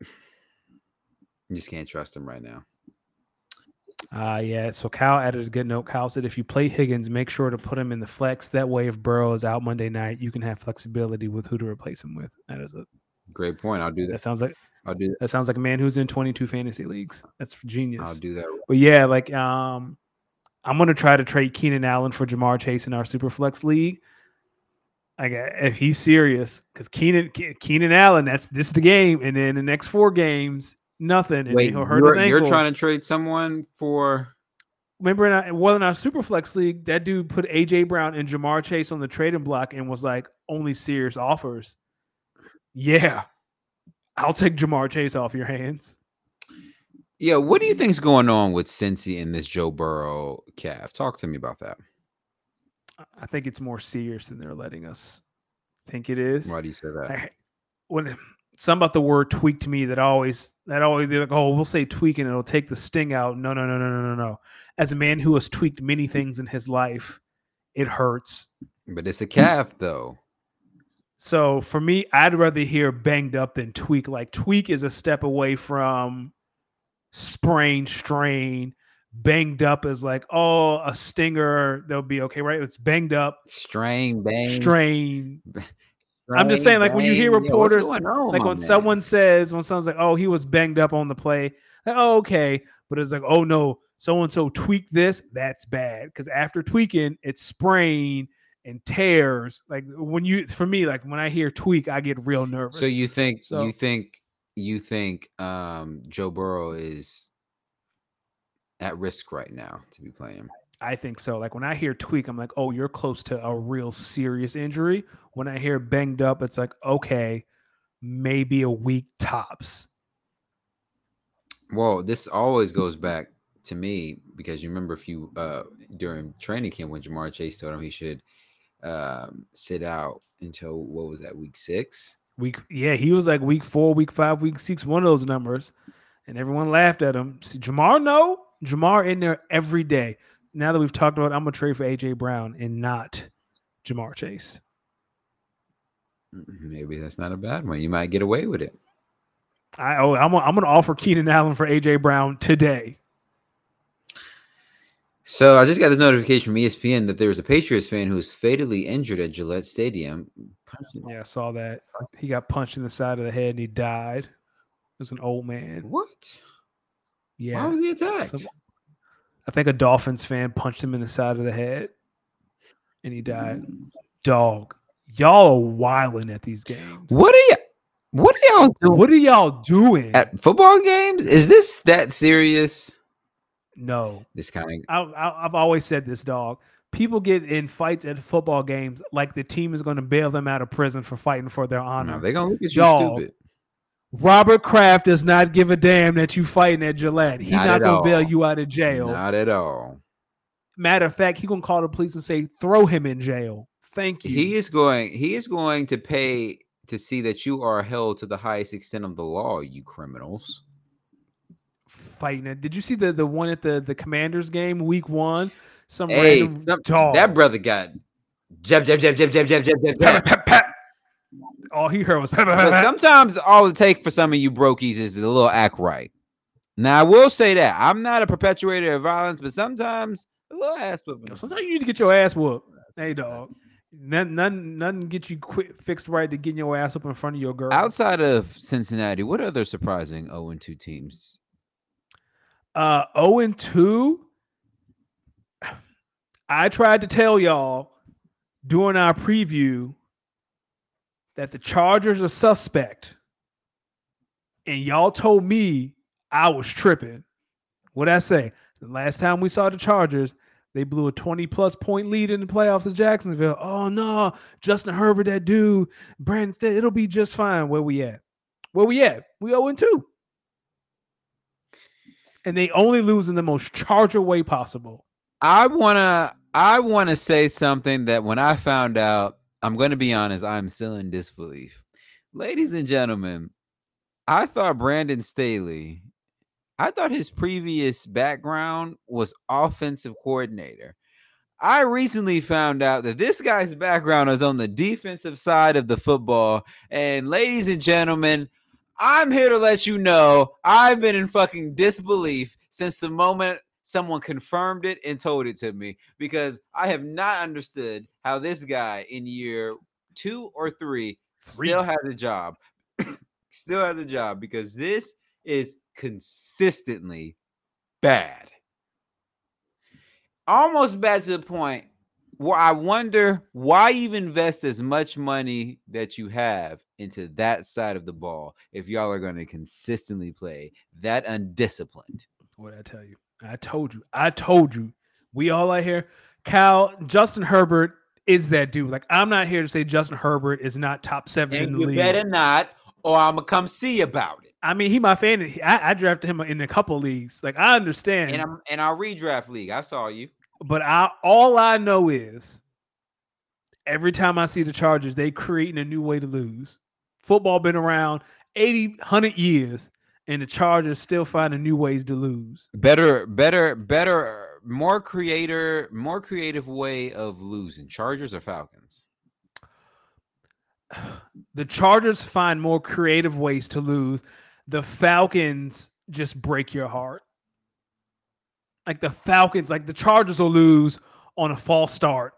just can't trust him right now. Uh yeah. So Kyle added a good note. Kyle said if you play Higgins, make sure to put him in the flex. That way, if Burrow is out Monday night, you can have flexibility with who to replace him with. That is a Great point. I'll do that that. sounds like I'll do that. that sounds like a man who's in 22 fantasy leagues. That's genius. I'll do that. But yeah, like um, I'm gonna try to trade Keenan Allen for Ja'Marr Chase in our super flex league. Like if he's serious, because Keenan Keenan Allen, that's this is the game, and then the next four games, nothing, and Wait, he'll hurt you're, ankle. you're trying to trade someone for Remember, in our, well, in our super flex league, that dude put AJ Brown and Ja'Marr Chase on the trading block and was like, only serious offers. Yeah, I'll take Ja'Marr Chase off your hands. Yeah, what do you think's going on with Cincy and this Joe Burrow calf? Talk to me about that. I think it's more serious than they're letting us think it is. Why do you say that? I, when some about the word tweak to me that always that always they're like, oh, we'll say tweak and it'll take the sting out. No, no, no, no, no, no, no. As a man who has tweaked many things in his life, it hurts. But it's a calf, though. So for me, I'd rather hear banged up than tweak. Like tweak is a step away from sprain, strain. Banged up is like, oh, a stinger, they'll be okay, right? It's banged up, Strain, bang. strain, I'm just saying, like, when you hear bang. Yo, what's reporters, going on, like when man? someone says when someone's like oh he was banged up on the play like, oh, okay but it's like oh no so and so tweak this that's bad because after tweaking it's sprain and tears like when you for me like when i hear tweak i get real nervous So you think So- you think you think um Joe Burrow is at risk right now to be playing? i think so like when i hear tweak i'm like oh you're close to a real serious injury when i hear banged up it's like okay maybe a week tops Well, this always goes back to me because you remember if you uh during training camp when Ja'Marr Chase told him he should um sit out until what was that week six? Week, yeah, he was like week four, week five, week six, one of those numbers, and everyone laughed at him. See, Ja'Marr, no, Ja'Marr in there every day. Now that we've talked about, it, I'm gonna trade for AJ Brown and not Ja'Marr Chase. Mm, Maybe that's not a bad one. You might get away with it. I, oh, I'm, I'm gonna offer Keenan Allen for AJ Brown today. So I just got the notification from ESPN that there was a Patriots fan who was fatally injured at Gillette Stadium. Yeah, I saw that. He got punched in the side of the head and he died. It was an old man. What? Yeah, Why was he attacked? Some- I think a Dolphins fan punched him in the side of the head, and he died. Mm. Dog, y'all are wilding at these games. What are you? What are y'all doing What are y'all doing? at football games? Is this that serious? no, This kind of I, I've always said this, dog. People get in fights at football games like the team is going to bail them out of prison for fighting for their honor. no, they're gonna look at you Y'all, stupid. Robert Kraft does not give a damn that you fighting at Gillette. He's Not not, going to bail you out of jail. Not at all. Matter of fact, he going to call the police and say, "Throw him in jail." Thank you. He is going. He is going to pay to see that you are held to the highest extent of the law, you criminals. fighting it. Did you see the the one at the the Commanders game week one? Some Hey, random some- dog. that brother got jab, jab, jab, jab, jab, jab, jab, jab, jab. pep, pep. All he heard was pep, pep, Look, sometimes all it takes for some of you brokies is a little act right. Now I will say that I'm not a perpetuator of violence, but sometimes a little ass whipping. Sometimes you need to get your ass whooped. Hey dog. Nothing, nothing, nothing get you quick fixed right to getting your ass up in front of your girl. Outside of Cincinnati, what other surprising 0 and 2 teams? Uh, 0 and 2. I tried to tell y'all during our preview that the Chargers are suspect, and y'all told me I was tripping. What I say? The last time we saw the Chargers, they blew a 20 plus point lead in the playoffs in Jacksonville. Oh no, Justin Herbert, that dude, Brandon, it'll be just fine. Where we at? Where we at? We 0 2. And they only lose in the most charger way possible. I wanna I wanna say something that when I found out, I'm gonna be honest, I'm still in disbelief. Ladies and gentlemen, I thought Brandon Staley I thought his previous background was offensive coordinator. I recently found out that this guy's background is on the defensive side of the football. And ladies and gentlemen, I'm here to let you know I've been in fucking disbelief since the moment someone confirmed it and told it to me because I have not understood how this guy in year two or three, three. still has a job. still has a job because this is consistently bad. Almost bad to the point where I wonder why you invest as much money that you have into that side of the ball if y'all are going to consistently play that undisciplined. What I tell you, I told you, I told you, we all out here. Cal, Justin Herbert is that dude. Like I'm not here to say Justin Herbert is not top seven and in the you league. You better not, or I'm gonna come see about it. I mean, he my fan. I, I drafted him in a couple leagues. Like I understand. In, a, in our redraft league, I saw you. But I all I know is every time I see the Chargers, they creating a new way to lose. Football been around 80, 100 years, and the Chargers still finding new ways to lose. Better, better, better, more creator, more creative way of losing. Chargers or Falcons? The Chargers find more creative ways to lose the Falcons just break your heart. Like the Falcons, like the Chargers will lose on a false start.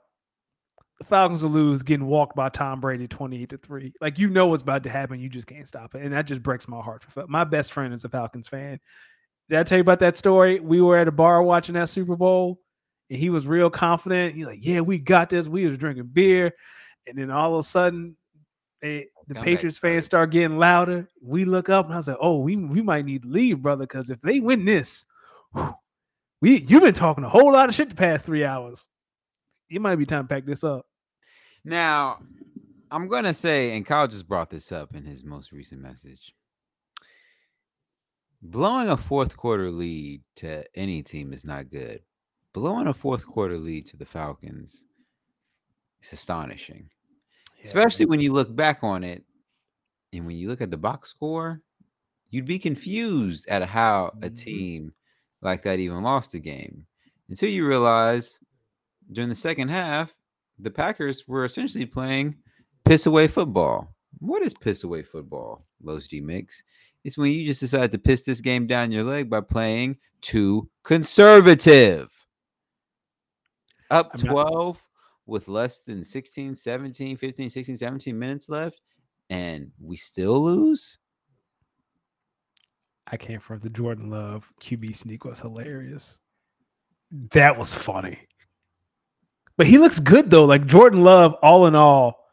Falcons will lose getting walked by Tom Brady 28 to 3. Like you know what's about to happen, you just can't stop it. And that just breaks my heart. My best friend is a Falcons fan. Did I tell you about that story? We were at a bar watching that Super Bowl and he was real confident. He's like, Yeah, we got this. We was drinking beer. And then all of a sudden, they, the Come Patriots back, fans start getting louder. We look up and I was like, "Oh, we we might need to leave, brother, because if they win this, whew, we you've been talking a whole lot of shit the past three hours. It might be time to pack this up." Now, I'm gonna say, and Kyle just brought this up in his most recent message. Blowing a fourth quarter lead to any team is not good. Blowing a fourth quarter lead to the Falcons is astonishing especially when you look back on it and when you look at the box score you'd be confused at how a mm-hmm. team like that even lost the game until you realize during the second half the packers were essentially playing piss away football what is piss away football Los Deemix it's when you just decide to piss this game down your leg by playing too conservative up 12 with less than 16, 17, 15, 16, 17 minutes left and we still lose? I can't front the Jordan Love QB sneak was hilarious. That was funny. But he looks good though. Like Jordan Love, all in all,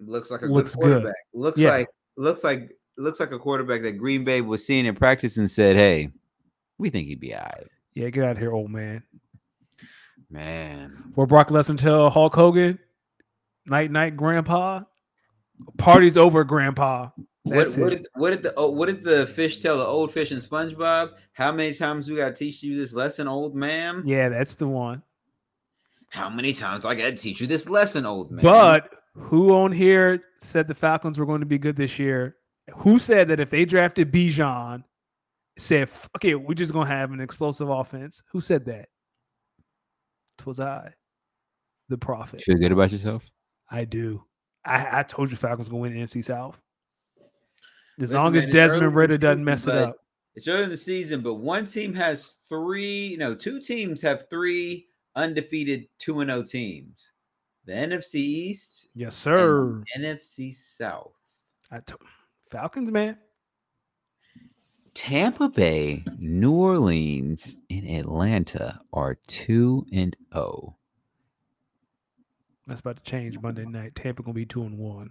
looks like a looks good quarterback. Good. Looks yeah. like looks like looks like a quarterback that Green Bay was seeing in practice and said, "Hey, we think he'd be all right." Yeah, get out of here, old man. Man. Where Brock Lesnar tell Hulk Hogan, night night, grandpa. Party's over, grandpa. what, what did, what did the oh, what did the fish tell the old fish in SpongeBob? How many times we gotta teach you this lesson, old man? Yeah, that's the one. How many times I gotta teach you this lesson, old man? But who on here said the Falcons were going to be good this year? Who said that if they drafted Bijan, said, okay, we're just gonna have an explosive offense? Who said that? Twas I, the prophet. You feel good about yourself? I do. I, I told you Falcons gonna win the NFC South. As Listen, long as man, Desmond Ridder doesn't mess it up. It's early in the season, but one team has three, no, two teams have three undefeated 2 and 0 teams. the NFC East, Yes, sir. NFC South. I t- Falcons, man. Tampa Bay, New Orleans, and Atlanta are two and oh. That's about to change Monday night. Tampa gonna be two and one.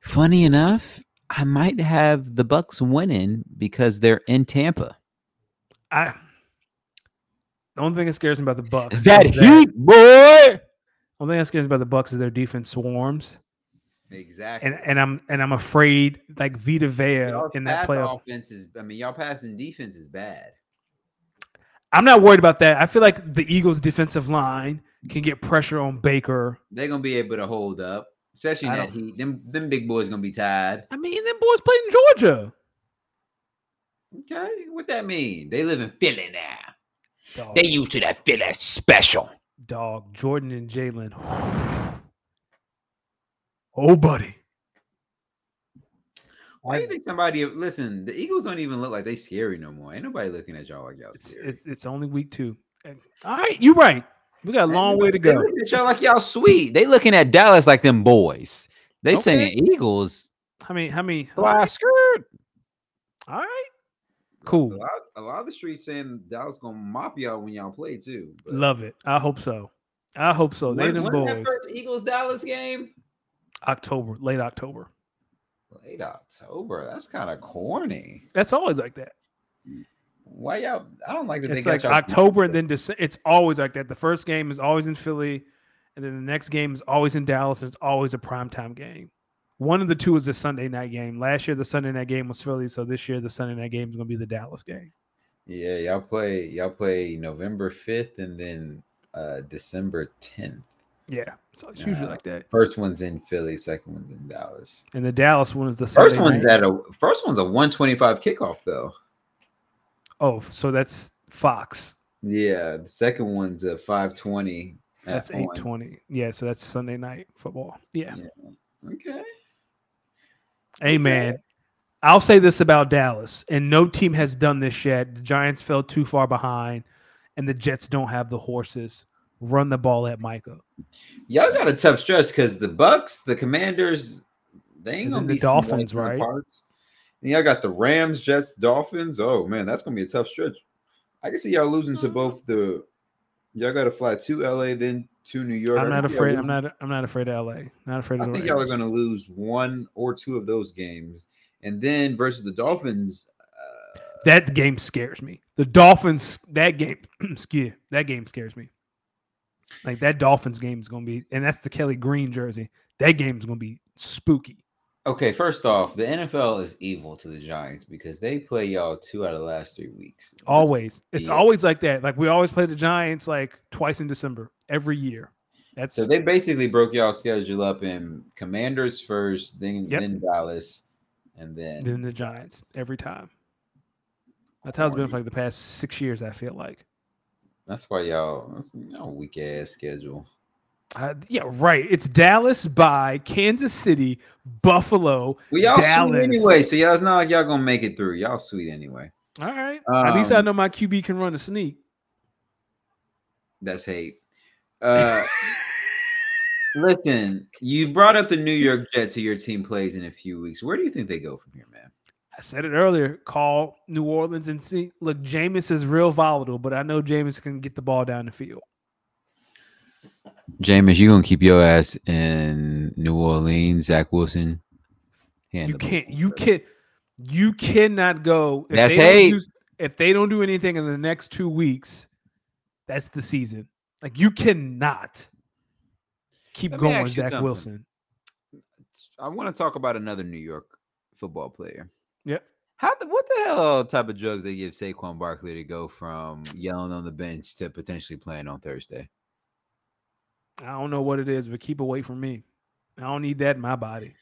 Funny enough, I might have the Bucks winning because they're in Tampa. I. The only thing that scares me about the Bucks is That is heat, boy. The only thing that scares me about the Bucks is their defense swarms, Exactly. and and I'm and I'm afraid like Vita Vea in that playoff. offense is. I mean, y'all passing defense is bad. I'm not worried about that. I feel like the Eagles' defensive line can get pressure on Baker. They're gonna be able to hold up, especially that heat. Them them big boys gonna be tired. I mean, them boys played in Georgia. Okay, what that mean? They live in Philly now. Dog, They used to that Philly special. dog Jordan and Jalen. Oh, buddy. Why do you think somebody? Listen, the Eagles don't even look like they scary no more. Ain't nobody looking at y'all like y'all It's, scary. it's, it's only week two. And- All right, you're right. We got a long way to go. y'all like y'all sweet. They looking at Dallas like them boys. They Okay. saying Eagles How many? How many? fly skirt. All right, A cool. lot, a lot of the streets saying Dallas gonna mop y'all when y'all play too. but- Love it. I hope so. I hope so. They when, when that boys. first Eagles Dallas game? October, late October. Late October. That's kind of corny. That's always like that. Why y'all? I don't like that It's like October and then December. It's always like that. The first game is always in Philly, and then the next game is always in Dallas, and it's always a primetime game. One of the two is the Sunday night game. Last year, the Sunday night game was Philly, so this year the Sunday night game is going to be the Dallas game. Yeah, y'all play y'all play November 5th and then uh December 10th. Yeah, so it's usually Yeah. like that. First one's in Philly, second one's in Dallas. And the Dallas one is the First Sunday one's night. at a first one's a 125 kickoff though. oh, so that's Fox. Yeah, the second one's a 520. at That's one. eight twenty. Yeah, so that's Sunday night football. Yeah. Okay. Hey man, I'll say this about Dallas, and no team has done this yet. The Giants fell too far behind, and the Jets don't have the horses. Run the ball at Micah. Y'all got a tough stretch because the Bucks, the Commanders, they ain't gonna the be some Dolphins, walk in the right? parks. And y'all got the Rams, Jets, Dolphins. Oh man, that's gonna be a tough stretch. I can see y'all losing to mm-hmm. both the. Y'all got to fly to LA, then to New York. I'm not can see y'all afraid. I'm not. I'm not afraid of LA. Not afraid I of the think y'all are going to lose one or two of those games, and then versus the Dolphins. Uh, That game scares me. The Dolphins. That game. excuse. That game scares me. Like that Dolphins game is going to be, and that's the Kelly Green jersey. That game is going to be spooky. Okay, first off, the NFL is evil to the Giants because they play y'all two out of the last three weeks. Always. It's Yeah. always like that. Like we always play the Giants like twice in December every year. That's So they basically broke y'all schedule up in Commanders first, then Yep. then Dallas, and then than the Giants every time. That's how it's been for like the past six years. I feel like. That's why y'all that's y'all weak ass schedule. Uh, yeah, right. It's Dallas by Kansas City, Buffalo. Well, y'all Dallas. sweet anyway, so y'all it's not like y'all gonna make it through. Y'all sweet anyway. All right. At least I Um, know my QB can run a sneak. That's hate. Uh listen, you brought up the New York Jets who your team plays in a few weeks. Where do you think they go from here, man? I said it earlier. Call New Orleans and see. Look, Jameis is real volatile, but I know Jameis can get the ball down the field. Jameis, you gonna keep your ass in New Orleans, Zach Wilson. You can't. You can't. You cannot go. If That's they don't hate. use- if they don't do anything in the next two weeks, that's the season. Like you cannot keep Let going, Zach something. Wilson. I want to talk about another New York football player. Yep. How the, what the hell type of drugs they give Saquon Barkley to go from yelling on the bench to potentially playing on Thursday? I don't know what it is, but keep away from me. I don't need that in my body.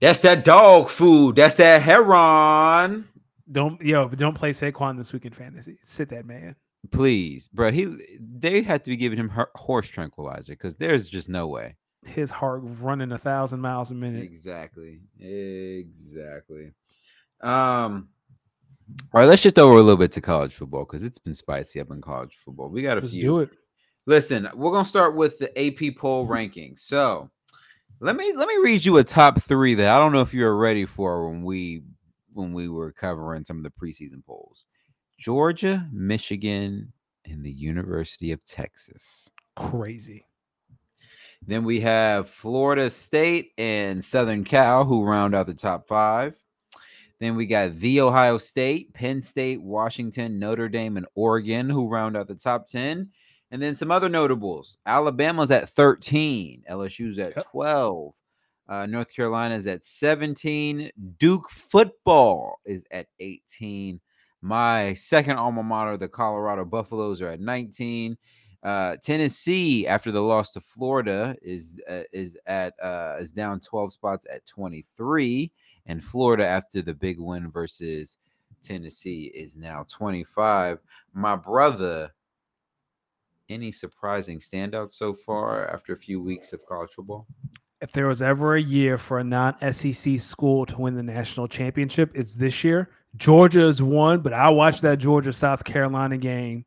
That's that dog food. That's that heron. Don't yo, but don't play Saquon this week in fantasy. Sit that man. Please, bro. He they had to be giving him her- horse tranquilizer because there's just no way. His heart running a thousand miles a minute. Exactly. Exactly. Um. All right, let's shift over a little bit to college football because it's been spicy up in college football. We got a Let's few. do it. Listen, we're gonna start with the AP poll mm-hmm. rankings. So let me let me read you a top three that I don't know if you're ready for when we when we were covering some of the preseason polls. Georgia, Michigan, and the University of Texas. Crazy. Then we have Florida State and Southern Cal, who round out the top five. Then we got the Ohio State, Penn State, Washington, Notre Dame, and Oregon, who round out the top 10. And then some other notables. Alabama's at 13, LSU's at Yep. 12, uh, North Carolina's at 17, Duke football is at 18. My second alma mater, the Colorado Buffaloes, are at 19. Uh, Tennessee, after the loss to Florida, is uh, is at uh, is down 12 spots at 23, and Florida, after the big win versus Tennessee, is now 25. My brother, any surprising standouts so far after a few weeks of college football? If there was ever a year for a non-SEC school to win the national championship, it's this year. Georgia has won, but I watched that Georgia South Carolina game.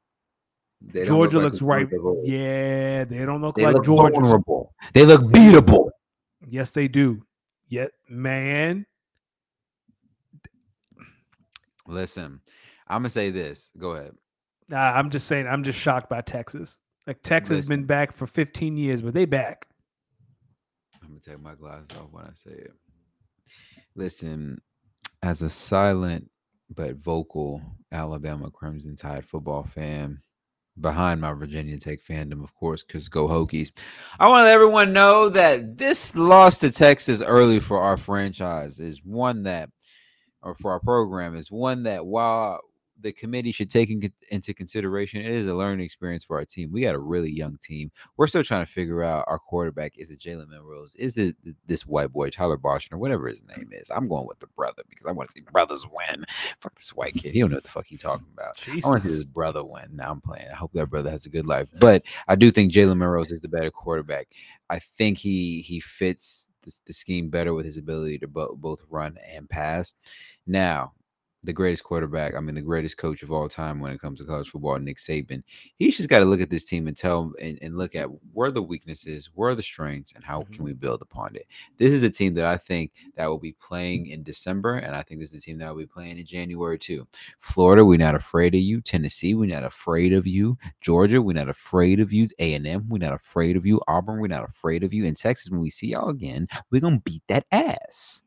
Look Georgia like looks the right. Yeah, they don't look They like look Georgia. vulnerable. They look beatable. Yes, they do. Yet, man, Listen, I'm gonna say this. Go ahead. I'm just saying, I'm just shocked by Texas. Like Texas has been back for 15 years, but they back. I'm gonna take my glasses off when I say it. Listen, as a silent but vocal Alabama Crimson Tide football fan, behind my Virginia Tech fandom, of course, because go Hokies. I want to let everyone know that this loss to Texas early for our franchise is one that, or for our program, is one that while the committee should take in, into consideration, it is a learning experience for our team. We got a really young team. We're still trying to figure out our quarterback. Is it Jalen Milroe? Is it this white boy, Tyler Buchner, whatever his name is? I'm going with the brother because I want to see brothers win. Fuck this white kid. He don't know what the fuck he's talking about. I want to see his brother win. Now I'm playing. I hope that brother has a good life. But I do think Jalen Milroe is the better quarterback. I think he he fits the, the scheme better with his ability to bo- both run and pass. Now, the greatest quarterback, I mean, the greatest coach of all time when it comes to college football, Nick Saban. He's just got to look at this team and tell and, and look at where are the weaknesses, where are the strengths, and how Mhm. can we build upon it. This is a team that I think that will be playing in December, and I think this is a team that will be playing in January too. Florida, we're not afraid of you. Tennessee, we're not afraid of you. Georgia, we're not afraid of you. A and M, we're not afraid of you. Auburn, we're not afraid of you. In Texas, when we see y'all again, we're gonna beat that ass.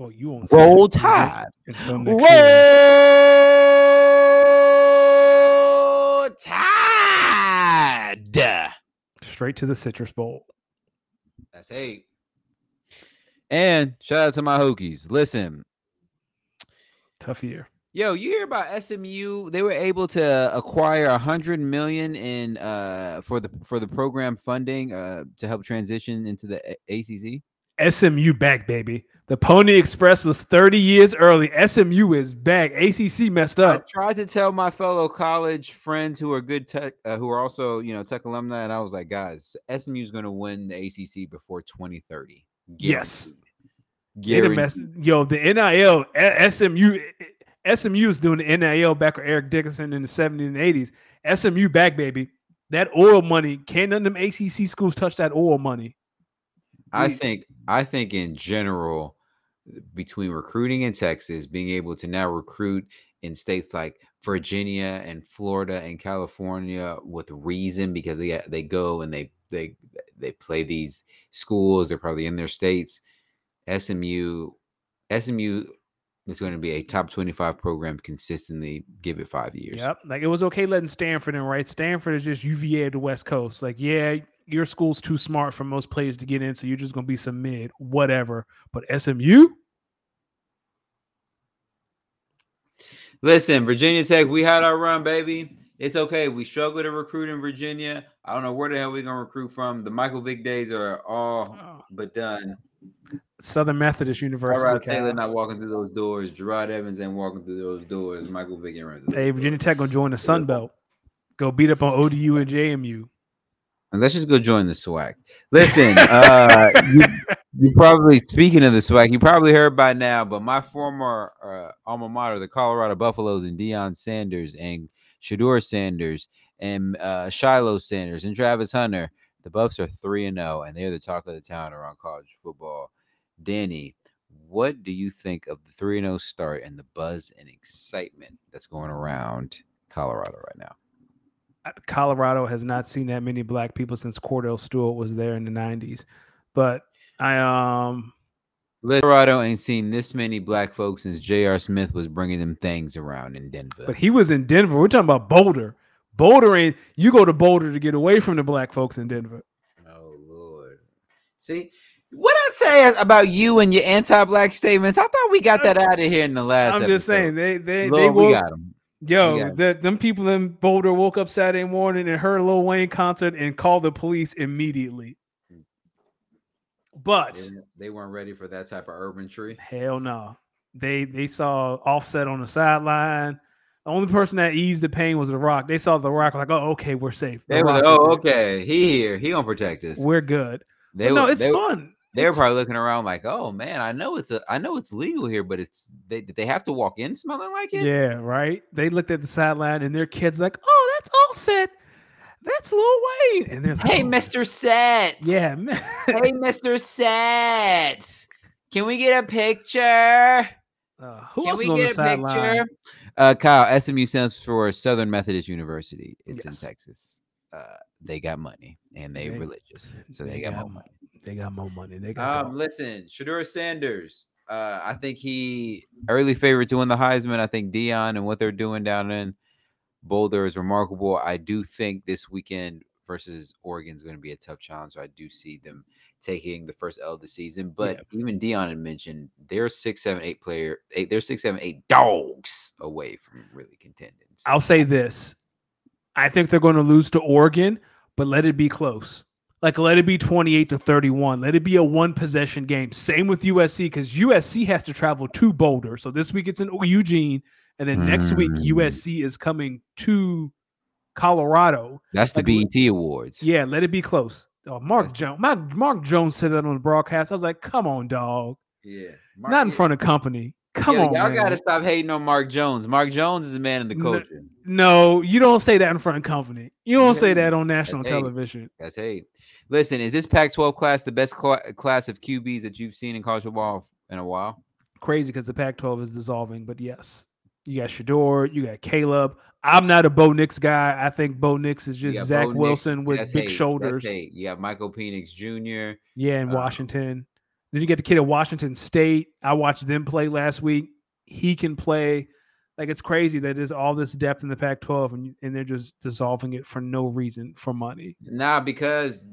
Oh, you won't Roll Tide. year. Roll Tide. Straight to the Citrus Bowl. That's eight. And shout out to my Hokies. Listen, Tough year. Yo, you hear about SMU? They were able to acquire a hundred million in uh for the for the program funding uh to help transition into the ACC. SMU back, baby. The Pony Express was 30 years early. SMU is back. ACC messed up. I tried to tell my fellow college friends who are good tech, uh, who are also you know tech alumni, and I was like, guys, SMU is going to win the ACC before 2030. Yes. Guaranteed. Done yo, the NIL, SMU, SMU was doing the NIL back with Eric Dickerson in the 70s and 80s. SMU back, baby. That oil money, can't none of them ACC schools touch that oil money. I We- think I think in general, between recruiting in Texas, being able to now recruit in states like Virginia and Florida and California with reason because they uh, they go and they they they play these schools. They're probably in their states. SMU SMU is going to be a top twenty five program consistently. Give it five years. Yep. Like it was okay letting Stanford in, right? Stanford is just UVA the West Coast. Like, yeah, your school's too smart for most players to get in, so you're just gonna be some mid, whatever. But SMU, Listen, Virginia Tech, we had our run, baby. It's okay. We struggle to recruit in Virginia. I don't know where the hell we're gonna recruit from. The Michael Vick days are all oh, but done. Southern Methodist University. Rod Cal. Taylor not walking through those doors. Jerod Evans ain't walking through those doors. Michael Vick ain't running Hey, Virginia. Tech gonna join the Sun Belt. Go beat up on ODU and JMU. Let's just go join the swag. Listen, uh, you, You probably speaking of the swag, you probably heard by now, but my former uh, alma mater, the Colorado Buffaloes, and Deion Sanders and Shedeur Sanders and uh, Shiloh Sanders and Travis Hunter, the Buffs are three and zero, and they're the talk of the town around college football. Danny, what do you think of the three and zero start and the buzz and excitement that's going around Colorado right now? Colorado has not seen that many black people since Kordell Stewart was there in the '90s, but I um Colorado ain't seen this many black folks since J.R. Smith was bringing them things around in Denver. But he was in Denver. We're talking about Boulder. Boulder ain't you go to Boulder to get away from the black folks in Denver. Oh Lord. See, what I say about you and your anti-black statements, I thought we got that out of here in the last. I'm episode. just saying they they Lord, they we got them. Yo the, them people in Boulder woke up Saturday morning and heard a Lil Wayne concert and called the police immediately. But They, they weren't ready for that type of urban tree. hell no, they they saw Offset on the sideline. The only person that eased the pain was the Rock. They saw the Rock like, oh okay, we're safe. The They was like, oh, okay, he here, he gonna protect us. we're good. They But no, were- it's they, fun. They were It's probably looking around like, oh man, I know it's a, I know it's legal here, but it's they did they have to walk in smelling like it? Yeah, right. They looked at the sideline and their kids like, "Oh, that's Offset. That's Lil Wayne." And they're like, Hey, "Oh, Mister Set. Yeah. Hey, Mister Set. Can we get a picture? Uh, who Can else we is on the get a sideline? picture? Uh, Kyle, SMU stands for Southern Methodist University. It's in Texas. Uh, they got money and they, They- religious, so they, got, more money. They got more money. They got. Um, listen, Shedeur Sanders. Uh, I think he early favorite to win the Heisman. I think Deion and what they're doing down in Boulder is remarkable. I do think this weekend versus Oregon is going to be a tough challenge. So I do see them taking the first L of the season. But even Deion had mentioned they're six, seven, eight player. Eight, they're six, seven, eight dogs away from really contending. So I'll say this: I think they're going to lose to Oregon, but let it be close. Like let it be twenty-eight to thirty-one. Let it be a one possession game. Same with USC because USC has to travel to Boulder. So this week it's in Eugene, and then next week Mm. USC is coming to Colorado. that's the like, BET Awards. Yeah, let it be close. Oh, Mark That's- Jones. My, Mark Jones said that on the broadcast. I was like, "Come on, dog! yeah. Not in front of company. Come Yo, on, y'all man. gotta stop hating on Mark Jones. Mark Jones is a man in the No, culture. No, you don't say that in front of company. You don't say that on national hey. television. That's hey. Listen, is this Pac-12 class the best cla- class of QBs that you've seen in college football in a while? Crazy because the Pac-12 is dissolving, but yes, you got Shedeur, you got Caleb. I'm not a Bo Nix guy. I think Bo Nix is just Zach Bo Nix, Wilson with that's big hate, shoulders. hate. You got Michael Penix Jr. Yeah, in Um, Washington. Then you get the kid at Washington State. I watched them play last week. He can play. Like it's crazy that there's all this depth in the Pac-12 and, and they're just dissolving it for no reason for money. Nah, because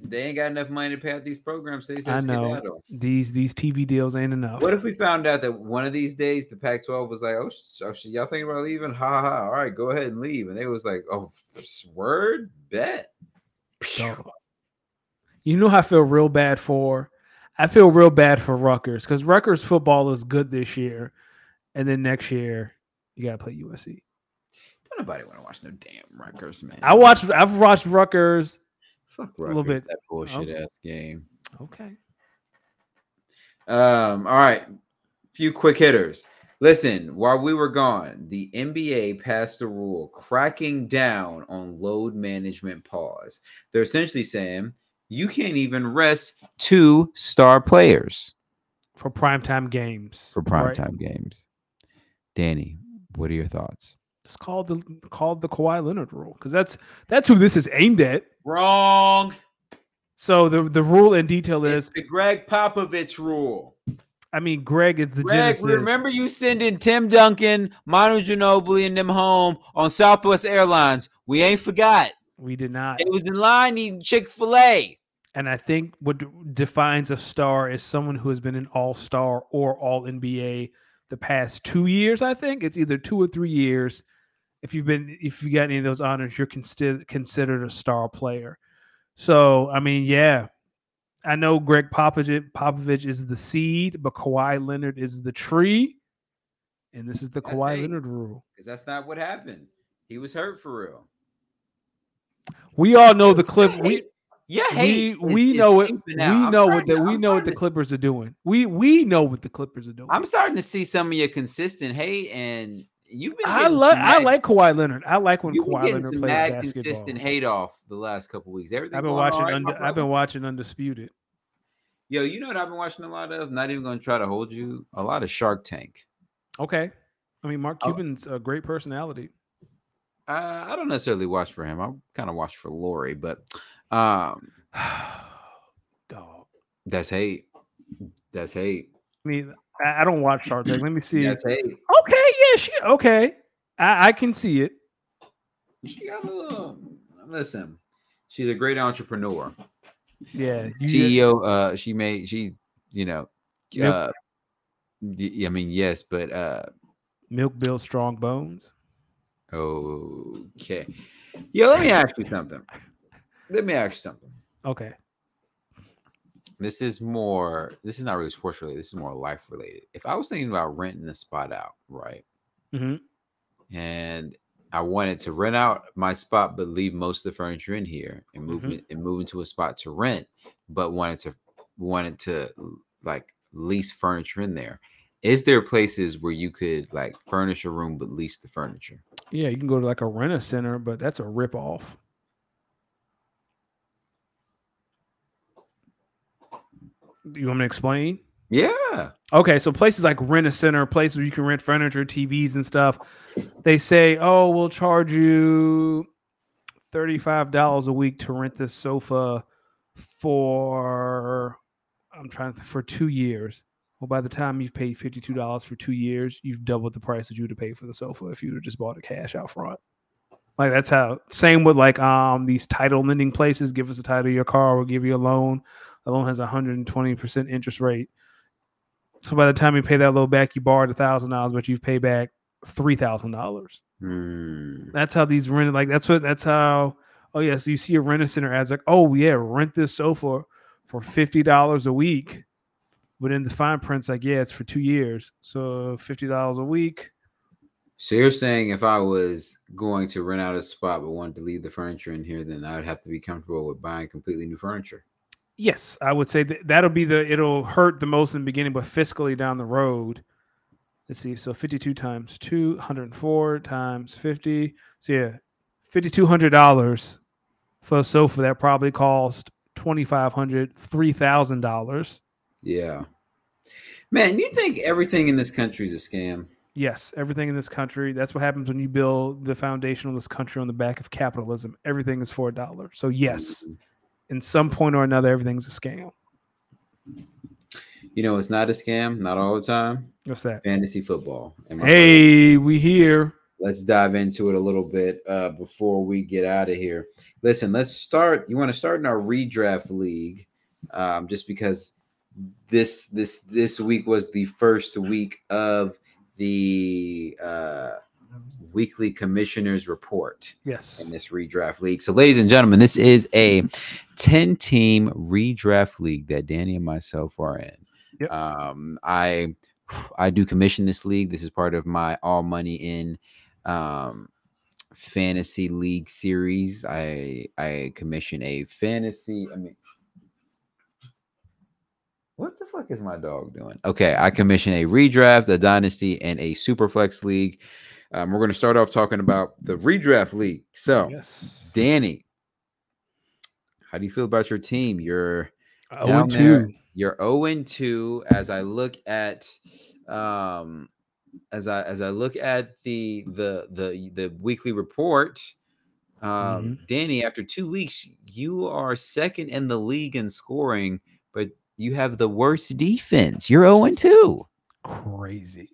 they ain't got enough money to pay out these programs. They I know. skedaddle. These these TV deals ain't enough. What if we found out that one of these days the Pac-12 was like, "Oh, sh- oh sh- y'all thinking about leaving? Ha ha ha! All right, go ahead and leave." And they was like, "Oh, word, bet." Dog. You know how I feel real bad for? I feel real bad for Rutgers because Rutgers football is good this year, and then next year you gotta play USC. Don't nobody want to watch no damn Rutgers, man. I watched. I've watched Rutgers. Fuck a little Rutgers, bit. that bullshit Okay. ass game. Okay. Um, all right. Few quick hitters. Listen, while we were gone, the NBA passed a rule cracking down on load management pause. They're essentially saying you can't even rest two star players For primetime games. for right? primetime games. Danny, what are your thoughts? It's called the called the Kawhi Leonard rule because that's that's who this is aimed at. Wrong. So the the rule in detail It's is, the Gregg Popovich rule. I mean, Greg is the Greg, genesis. remember you sending Tim Duncan, Manu Ginobili, and them home on Southwest Airlines. We ain't forgot. we did not. It was in line eating Chick fil A. And I think what defines a star is someone who has been an all star or all NBA the past two years. I think it's either two or three years. If you've been, if you got any of those honors, you're considered considered a star player. So I mean, yeah, I know Gregg Popovich, Popovich is the seed, but Kawhi Leonard is the tree, and this is the That's Kawhi eight. Leonard rule. Because that's not what happened. He was hurt for real. We all know the clip. We Yeah, we hate. we is- know is it. We. I'm know what the to- we I'm know what the to- Clippers are doing. We we know what the Clippers are doing. I'm starting to see some of your consistent hate, and you've been. I like I like Kawhi Leonard. I like when Kawhi Leonard some plays mad basketball. consistent hate off the last couple weeks. Everything. I've been watching. right, I've been watching Undisputed. Yo, you know what I've been watching a lot of? Not even going to try to hold you. A lot of Shark Tank. Okay, I mean Mark Oh. Cuban's a great personality. Uh, I don't necessarily watch for him. I kind of watch for Lori, but um, Dog. that's hate. That's hate. I mean, I, don't watch Shark Tank. Let me see. That's hate. Okay, yeah, she okay. I, I can see it. She got a little. Listen, she's a great entrepreneur. Yeah, CEO. Uh, she made. She's you know. Yep. Uh, I mean, yes, but uh, Milk builds strong bones. okay. Yo, let me ask you something. Let me ask you something. Okay. This is more. This is not really sports related. This is more life related. If I was thinking about renting a spot out, right, hmm and I wanted to rent out my spot, but leave most of the furniture in here and move Mhm. it- and move into a spot to rent, but wanted to wanted to like lease furniture in there. Is there places where you could like furnish a room but lease the furniture? Yeah, you can go to like a rent a center, but that's a rip off. You want me to explain? Yeah. Okay, so places like rent a center, places where you can rent furniture, TVs, and stuff, they say, "Oh, we'll charge you thirty-five dollars a week to rent this sofa for I'm trying to for two years." Well, by the time you've paid fifty-two dollars for two years, you've doubled the price that you would have paid for the sofa if you would have just bought it cash out front. Like that's how. Same with like um these title lending places. Give us a title of your car, we'll give you a loan. Loan has a hundred and twenty percent interest rate. So by the time you pay that loan back, you borrowed a thousand dollars, but you've paid back three thousand dollars. Hmm. That's how these rented like that's what that's how oh yeah, so you see a rent center ads like, oh yeah, rent this sofa for fifty dollars a week. But in the fine print's like, yeah, it's for two years. So fifty dollars a week. So you're saying if I was going to rent out a spot but wanted to leave the furniture in here, then I would have to be comfortable with buying completely new furniture. Yes, I would say that that'll be the it'll hurt the most in the beginning, but fiscally down the road. Let's see. So 52 times 2, 104 times 50. So yeah, $5,200 for a sofa that probably cost $2,500, $3,000. Yeah. Man, you think everything in this country is a scam? Yes, everything in this country. That's what happens when you build the foundation of this country on the back of capitalism. Everything is for a dollar. So yes, mm-hmm. In some point or another, everything's a scam. You know, it's not a scam, not all the time. What's that? Fantasy football. Hey, we here. let's dive into it a little bit uh, before we get out of here. Listen, let's start. You want to start in our redraft league, um, just because this this this week was the first week of the uh, weekly commissioners report Yes. in this redraft league. So, ladies and gentlemen, this is a 10 team redraft league that Danny and myself are in. Yep. Um, I I do commission this league. This is part of my all money in um fantasy league series. I I commission a fantasy, I mean what the fuck is my dog doing? Okay, I commission a redraft, a dynasty, and a superflex league. Um, we're going to start off talking about the redraft league. So, Yes. Danny, how do you feel about your team? You're Oh, down and there. two. you're 0 and 2 as I look at um as I as I look at the the the the weekly report. Um Mm-hmm. Danny, after two weeks, you are second in the league in scoring, but you have the worst defense. You're 0 and 2. Crazy.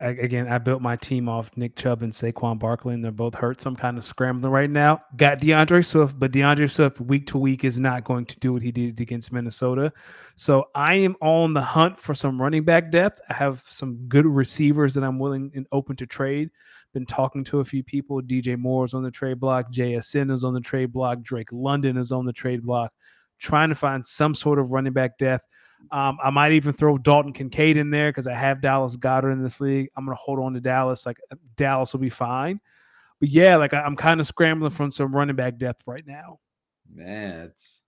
A- Again, I built my team off Nick Chubb and Saquon Barkley, and they're both hurt. So I'm kind of scrambling right now. Got D'Andre Swift, but D'Andre Swift week to week is not going to do what he did against Minnesota. So I am on the hunt for some running back depth. I have some good receivers that I'm willing and open to trade. Been talking to a few people. DJ Moore is on the trade block. JSN is on the trade block. Drake London is on the trade block. Trying to find some sort of running back depth. Um, I might even throw Dalton Kincaid in there because I have Dallas Goedert in this league. I'm going to hold on to Dallas. Like uh, Dallas will be fine. But yeah, like I, I'm kind of scrambling from some running back depth right now. Man, it's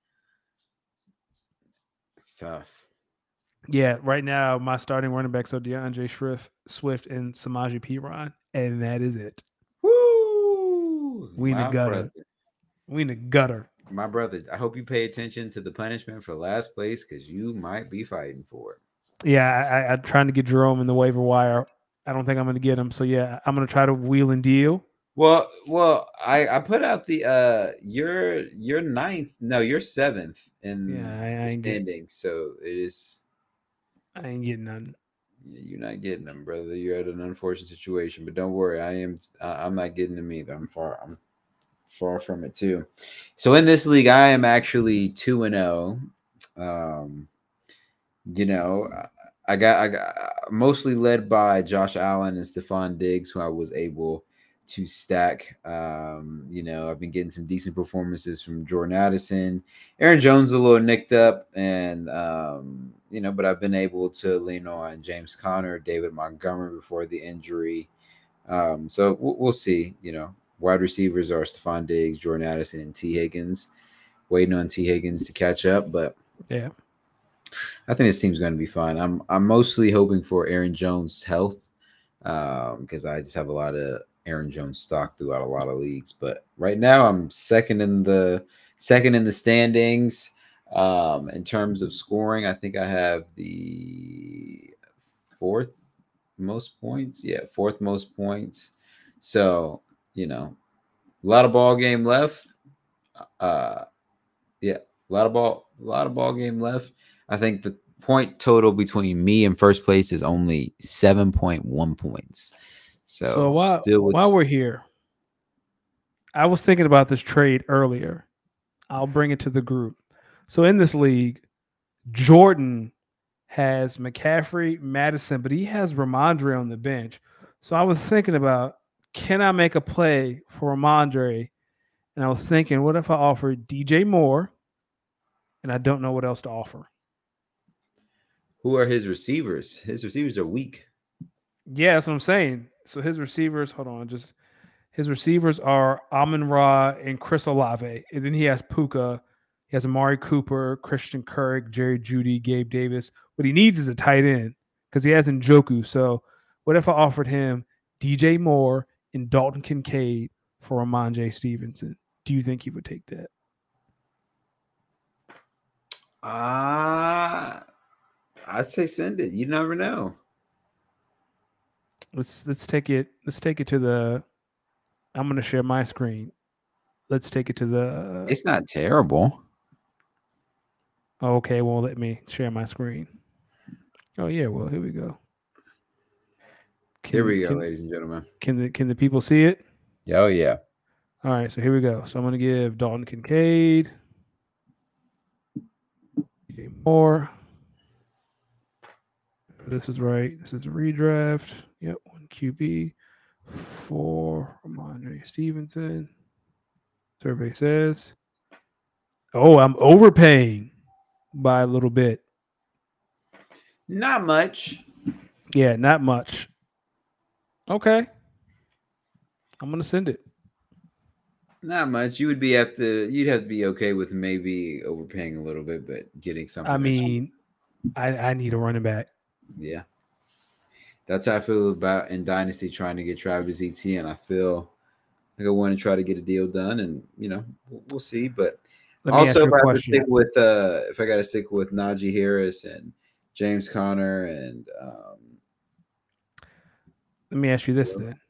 It's tough. Yeah, right now my starting running backs are D'Andre Swift, Swift, and Samaje Perine, and that is it. Woo! We in the gutter. brother. We in the gutter. My brother, I hope you pay attention to the punishment for last place because you might be fighting for it. Yeah, I, I'm trying to get Jerome in the waiver wire. I don't think I'm going to get him. So yeah, I'm going to try to wheel and deal. Well, well, I I put out the uh you're you're ninth, no, you're seventh in Yeah, I, I the ain't get, standings, so it is I ain't getting none. you're not getting them, brother. You're at an unfortunate situation, but don't worry, I am I'm not getting them either. I'm far I'm far from it too. So in this league, I am actually two and zero. Um, you know, I- got I got mostly led by Josh Allen and Stefon Diggs, who I was able to stack. Um, you know, I've been getting some decent performances from Jordan Addison. Aaron Jones a little nicked up, and um, you know, but I've been able to lean on James Conner, David Montgomery before the injury. Um, so we'll see. You know, wide receivers are Stefon Diggs, Jordan Addison, and T. Higgins. Waiting on T. Higgins to catch up, but Yeah. I think this team's going to be fine. I'm I'm mostly hoping for Aaron Jones' health because I just have a lot of Aaron Jones stock throughout a lot of leagues. But right now, I'm second in the second in the standings. Um, in terms of scoring, I think I have the fourth most points. Yeah, fourth most points. So you know, a lot of ball game left. Uh, yeah, a lot of ball, a lot of ball game left. I think the point total between me and first place is only seven point one points. So, So, while still with, while we're here, I was thinking about this trade earlier. I'll bring it to the group. So in this league, Jordan has McCaffrey, Mattison, but he has Rhamondre on the bench. So I was thinking about can I make a play for Rhamondre? And I was thinking, what if I offered DJ Moore and I don't know what else to offer? who are his receivers? His receivers are weak. Yeah, that's what I'm saying. So his receivers, hold on, just his receivers are Amon Ra and Chris Olave. And then he has Puka. He has Amari Cooper, Christian Kirk, Jerry Jeudy, Gabe Davis. What he needs is a tight end because he has Njoku. So what if I offered him DJ Moore and Dalton Kincaid for Rhamondre Stevenson? Do you think he would take that? Ah, I'd say send it. You never know. Let's let's take it. Let's take it to the. I'm gonna share my screen. Let's take it to the. It's not terrible. Okay, well, let me share my screen. Oh yeah, well here we go. Can, Here we go, Can, ladies and gentlemen. can the can the people see it? Oh yeah. All right, so here we go. So I'm gonna give Dalton Kincaid, DJ Moore. This is right. This is a redraft. Yep, one QB for Rhamondre Stevenson. Survey says, "Oh, I'm overpaying by a little bit." Not much. Yeah, not much. Okay. I'm gonna send it. Not much. You would be have to. You'd have to be okay with maybe overpaying a little bit, but getting something. I mean, I, I need a running back. Yeah. That's how I feel about in Dynasty trying to get Travis Etienne. I feel like I want to try to get a deal done, and you know we'll, we'll see. But also, if I have to question. stick with uh, if I got to stick with Najee Harris and James Conner and um, Let me ask you this Yeah. then.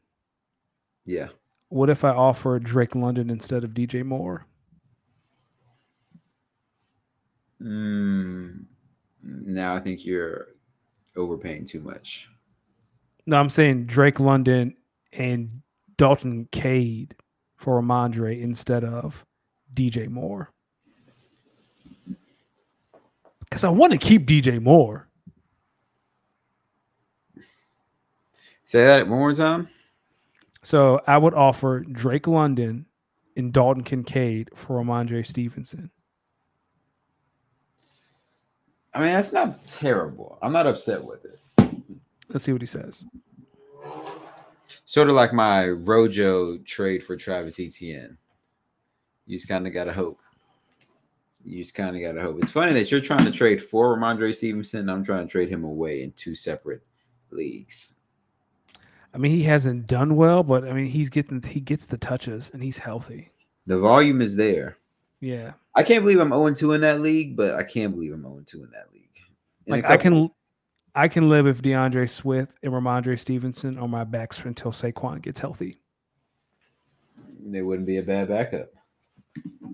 yeah, What if I offer Drake London instead of DJ Moore? mm, now I think you're overpaying too much. No, I'm saying Drake London and Dalton Cade for Rhamondre instead of DJ Moore. Because I want to keep DJ Moore. Say that one more time. So I would offer Drake London and Dalton Kincaid for Rhamondre Stevenson. I mean, that's not terrible. I'm not upset with it. Let's see what he says. Sort of like my Rojo trade for Travis Etienne. You just kind of gotta hope. You just kind of gotta hope. It's funny that you're trying to trade for Rhamondre Stevenson. I'm trying to trade him away in two separate leagues. I mean, he hasn't done well, but I mean, he's getting he gets the touches and he's healthy. The volume is there. Yeah, I can't believe I'm 0 2 in that league, but I can't believe I'm 0 2 in that league. In like I can, I can live if D'Andre Swift and Rhamondre Stevenson on my backs until Saquon gets healthy. they wouldn't be a bad backup.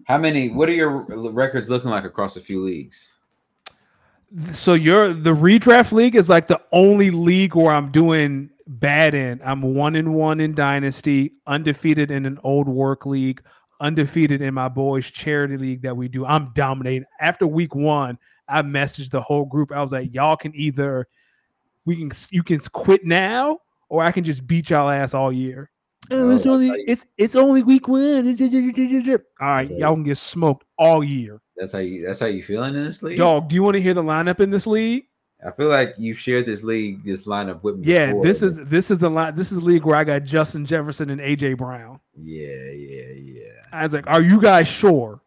How many? What are your records looking like across a few leagues? So your the redraft league is like the only league where I'm doing bad end. I'm one and one in dynasty, undefeated in an old work league, undefeated in my boys charity league that we do. I'm dominating. After week one, I messaged the whole group. I was like, y'all can either we can you can quit now, or I can just beat y'all ass all year. Oh, it's Oh, only that's how you- it's it's only week one. All right, y'all can get smoked all year. That's how you. That's how you feeling in this league. Dog, do you want to hear the lineup in this league? I feel like you shared this league, this lineup with me. Yeah, before, this is this is the line. This is the league where I got Justin Jefferson and AJ Brown. Yeah, yeah, yeah. I was like, "Are you guys sure?"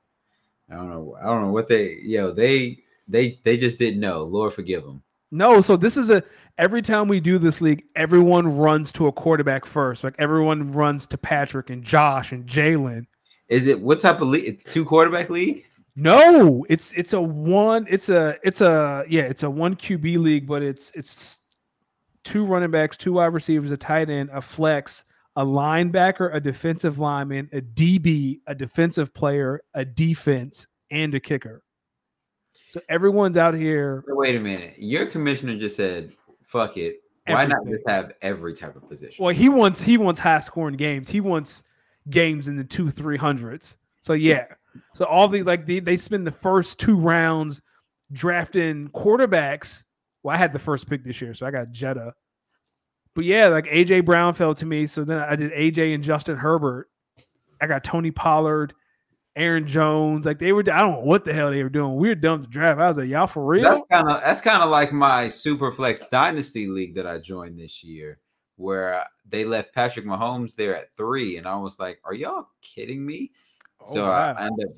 I don't know. I don't know what they. Yo, they they they just didn't know. Lord forgive them. No. So this is a every time we do this league, everyone runs to a quarterback first. Like everyone runs to Patrick and Josh and Jalen. Is it what type of league? Two quarterback league? No, it's it's a one. It's a it's a yeah. It's a one QB league, but it's it's two running backs, two wide receivers, a tight end, a flex, a linebacker, a defensive lineman, a DB, a defensive player, a defense, and a kicker. So everyone's out here. Wait a minute. Your commissioner just said, "Fuck it." Why not just have every type of position? Well, he wants he wants high scoring games. He wants games in the two three hundreds. So yeah. So all the like they, they spend the first two rounds drafting quarterbacks. Well, I had the first pick this year, so I got Jetta. But yeah, like AJ Brown fell to me. So then I did AJ and Justin Herbert. I got Tony Pollard, Aaron Jones. Like they were, I don't know what the hell they were doing. We were dumb to draft. I was like, y'all for real? That's kind of that's kind of like my Superflex Dynasty League that I joined this year, where they left Patrick Mahomes there at three, and I was like, "Are y'all kidding me?" Oh, so wow. I, I end up.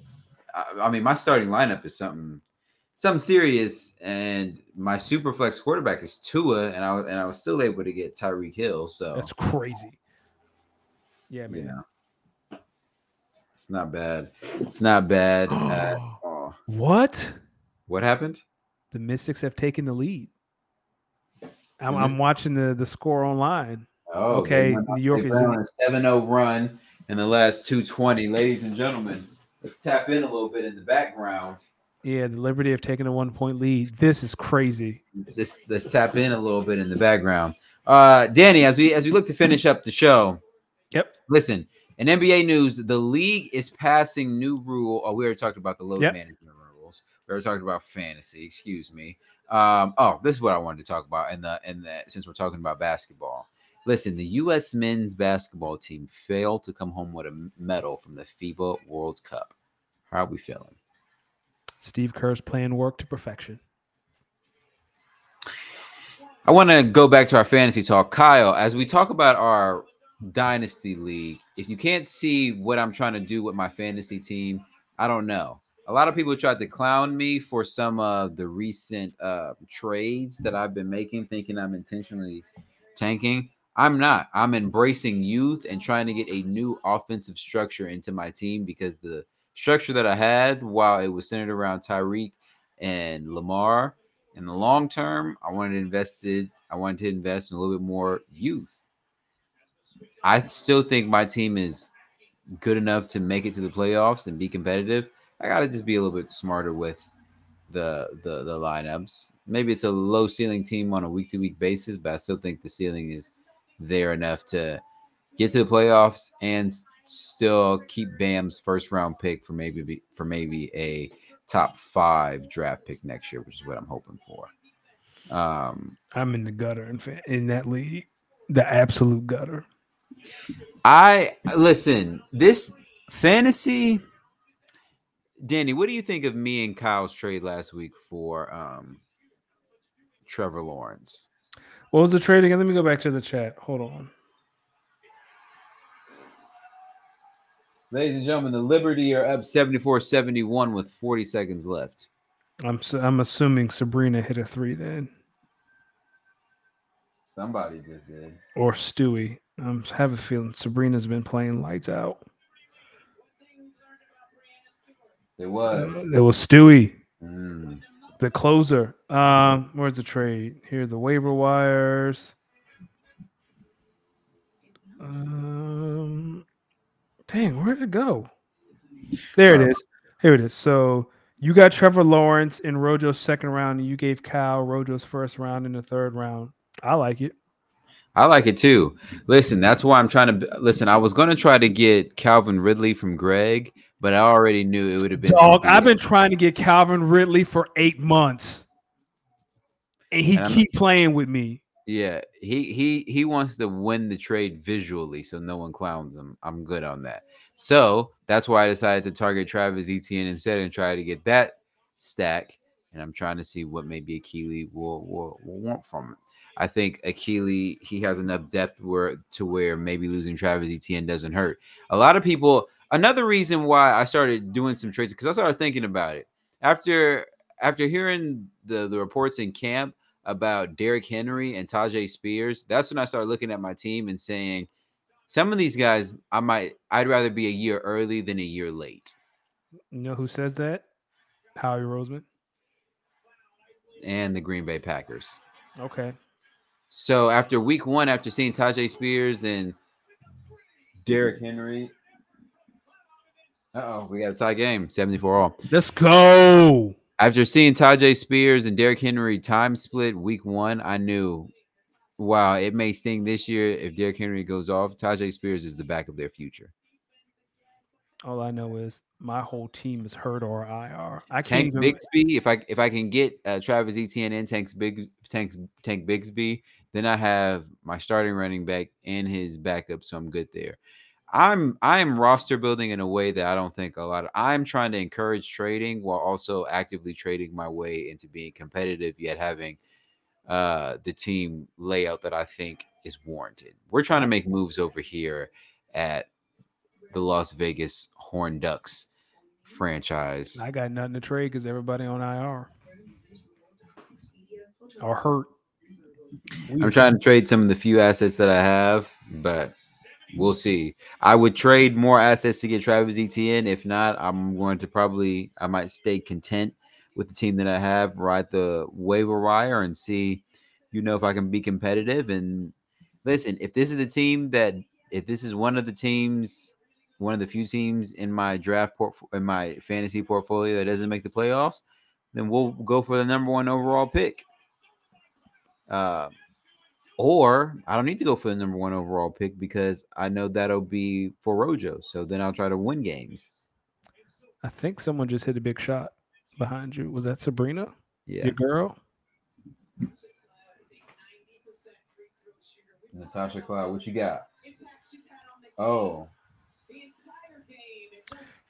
I, I mean, my starting lineup is something something serious, and my super flex quarterback is Tua, and I was and I was still able to get Tyreek Hill. So That's crazy. Yeah, you man. know, it's, not bad. It's not bad. What? What happened? The Mystics have taken the lead. I'm, I'm watching the the score online. Oh, Okay, they went on- New York is in on a 7 0 run in the last 220. Ladies and gentlemen, let's tap in a little bit in the background. Yeah, the Liberty have taken a one point lead. This is crazy. Let's, let's tap in a little bit in the background. Uh, Danny, as we as we look to finish up the show, Yep. listen, in NBA news, the league is passing new rule. Oh, we already talked about the load Yep. management rules. We already talked about fantasy. Excuse me. Um, oh, this is what I wanted to talk about. In the in the since we're talking about basketball, listen, the U.S. men's basketball team failed to come home with a medal from the FIBA World Cup. How are we feeling? Steve Kerr's plan worked to perfection. I want to go back to our fantasy talk. Kyle, as we talk about our dynasty league, if you can't see what I'm trying to do with my fantasy team, I don't know. A lot of people tried to clown me for some of the recent uh, trades that I've been making, thinking I'm intentionally tanking. I'm not. I'm embracing youth and trying to get a new offensive structure into my team because the structure that I had, while it was centered around Tyreek and Lamar, in the long term, I wanted to invest it. I wanted to invest in a little bit more youth. I still think my team is good enough to make it to the playoffs and be competitive. I got to just be a little bit smarter with the the the lineups. Maybe it's a low ceiling team on a week to week basis, but I still think the ceiling is there enough to get to the playoffs and still keep Bam's first round pick for maybe be- for maybe a top five draft pick next year, which is what I'm hoping for. Um, I'm in the gutter in, in that league, the absolute gutter. I listen, this fantasy Danny, what do you think of me and Kyle's trade last week for um Trevor Lawrence? What was the trade again? Let me go back to the chat. Hold on. Ladies and gentlemen, the Liberty are up 74-71 with 40 seconds left. I'm su- I'm assuming Sabrina hit a three then, Somebody just did. or Stewie. I have a feeling Sabrina's been playing lights out. It was. It was Stewie, Mm. The closer. Um, where's the trade? Here, the waiver wires. Um, dang, where did it go? There it is. Here it is. So you got Trevor Lawrence in Rojo's second round, and you gave Cal Rojo's first round in the third round. I like it. I like it too. Listen, that's why I'm trying to listen. I was going to try to get Calvin Ridley from Greg, but I already knew it would have been. Dog, I've been trying to get Calvin Ridley for eight months, and he And I'm- keep playing with me. Yeah, he he he wants to win the trade visually, so no one clowns him. I'm good on that. So that's why I decided to target Travis Etienne instead and try to get that stack. And I'm trying to see what maybe Akili will, will will want from it. I think Akili he has enough depth where to where maybe losing Travis Etienne doesn't hurt. A lot of people. Another reason why I started doing some trades because I started thinking about it after after hearing the the reports in camp about Derrick Henry and Tyjae Spears, that's when I started looking at my team and saying, some of these guys, I might, I'd rather be a year early than a year late. You know who says that? Howie Roseman. And the Green Bay Packers. Okay. So after week one, after seeing Tyjae Spears and Derrick Henry, oh, we got a tie game, 74 all. Let's go. After seeing Tyjae Spears and Derrick Henry time split week one, I knew, wow, it may sting this year if Derrick Henry goes off. Tyjae Spears is the back of their future. All I know is my whole team is hurt or IR. I can't Tank even. Bigsby, if I if I can get uh, Travis Etienne and Tanks Big Tanks Tank Bigsby, then I have my starting running back and his backup, so I'm good there. I'm I'm roster building in a way that I don't think a lot of. I'm trying to encourage trading while also actively trading my way into being competitive, yet having uh the team layout that I think is warranted. We're trying to make moves over here at the Las Vegas Horn Ducks franchise. I got nothing to trade because everybody on IR or hurt. I'm trying to trade some of the few assets that I have, but we'll see. I would trade more assets to get Travis Etienne. If not, I'm going to probably I might stay content with the team that I have, ride the waiver wire and see, you know, if I can be competitive. And listen, if this is the team that if this is one of the teams, one of the few teams in my draft port in my fantasy portfolio that doesn't make the playoffs, then we'll go for the number one overall pick. Uh, or I don't need to go for the number one overall pick because I know that'll be for Rojo. So then I'll try to win games. I think someone just hit a big shot behind you. Was that Sabrina, Yeah. your girl? Natasha Cloud, what you got? Oh,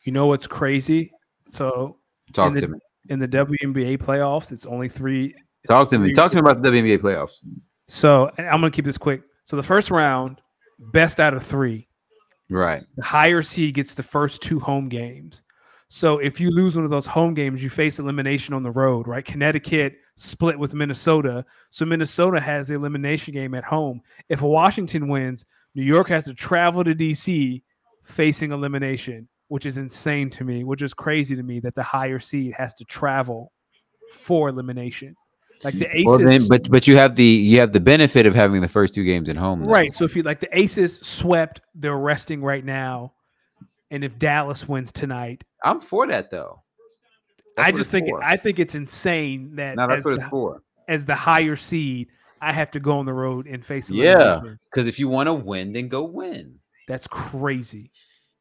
You know what's crazy? So talk And to the- me. in the WNBA playoffs, it's only three. Talk to me. Talk to me about the WNBA playoffs. So I'm gonna keep this quick. So the first round, best out of three. Right. The higher seed gets the first two home games. So if you lose one of those home games, you face elimination on the road, right? Connecticut split with Minnesota. So Minnesota has the elimination game at home. If Washington wins, New York has to travel to DC facing elimination, which is insane to me, which is crazy to me that the higher seed has to travel for elimination. Like the Aces, Well, then, but but you have the you have the benefit of having the first two games at home. though. Right. So if you like the Aces swept, they're resting right now. And if Dallas wins tonight, I'm for that though. That's I just think for. I think it's insane that no, that's as, what it's the, for. as the higher seed, I have to go on the road and face Yeah. Because if you want to win, then go win. That's crazy.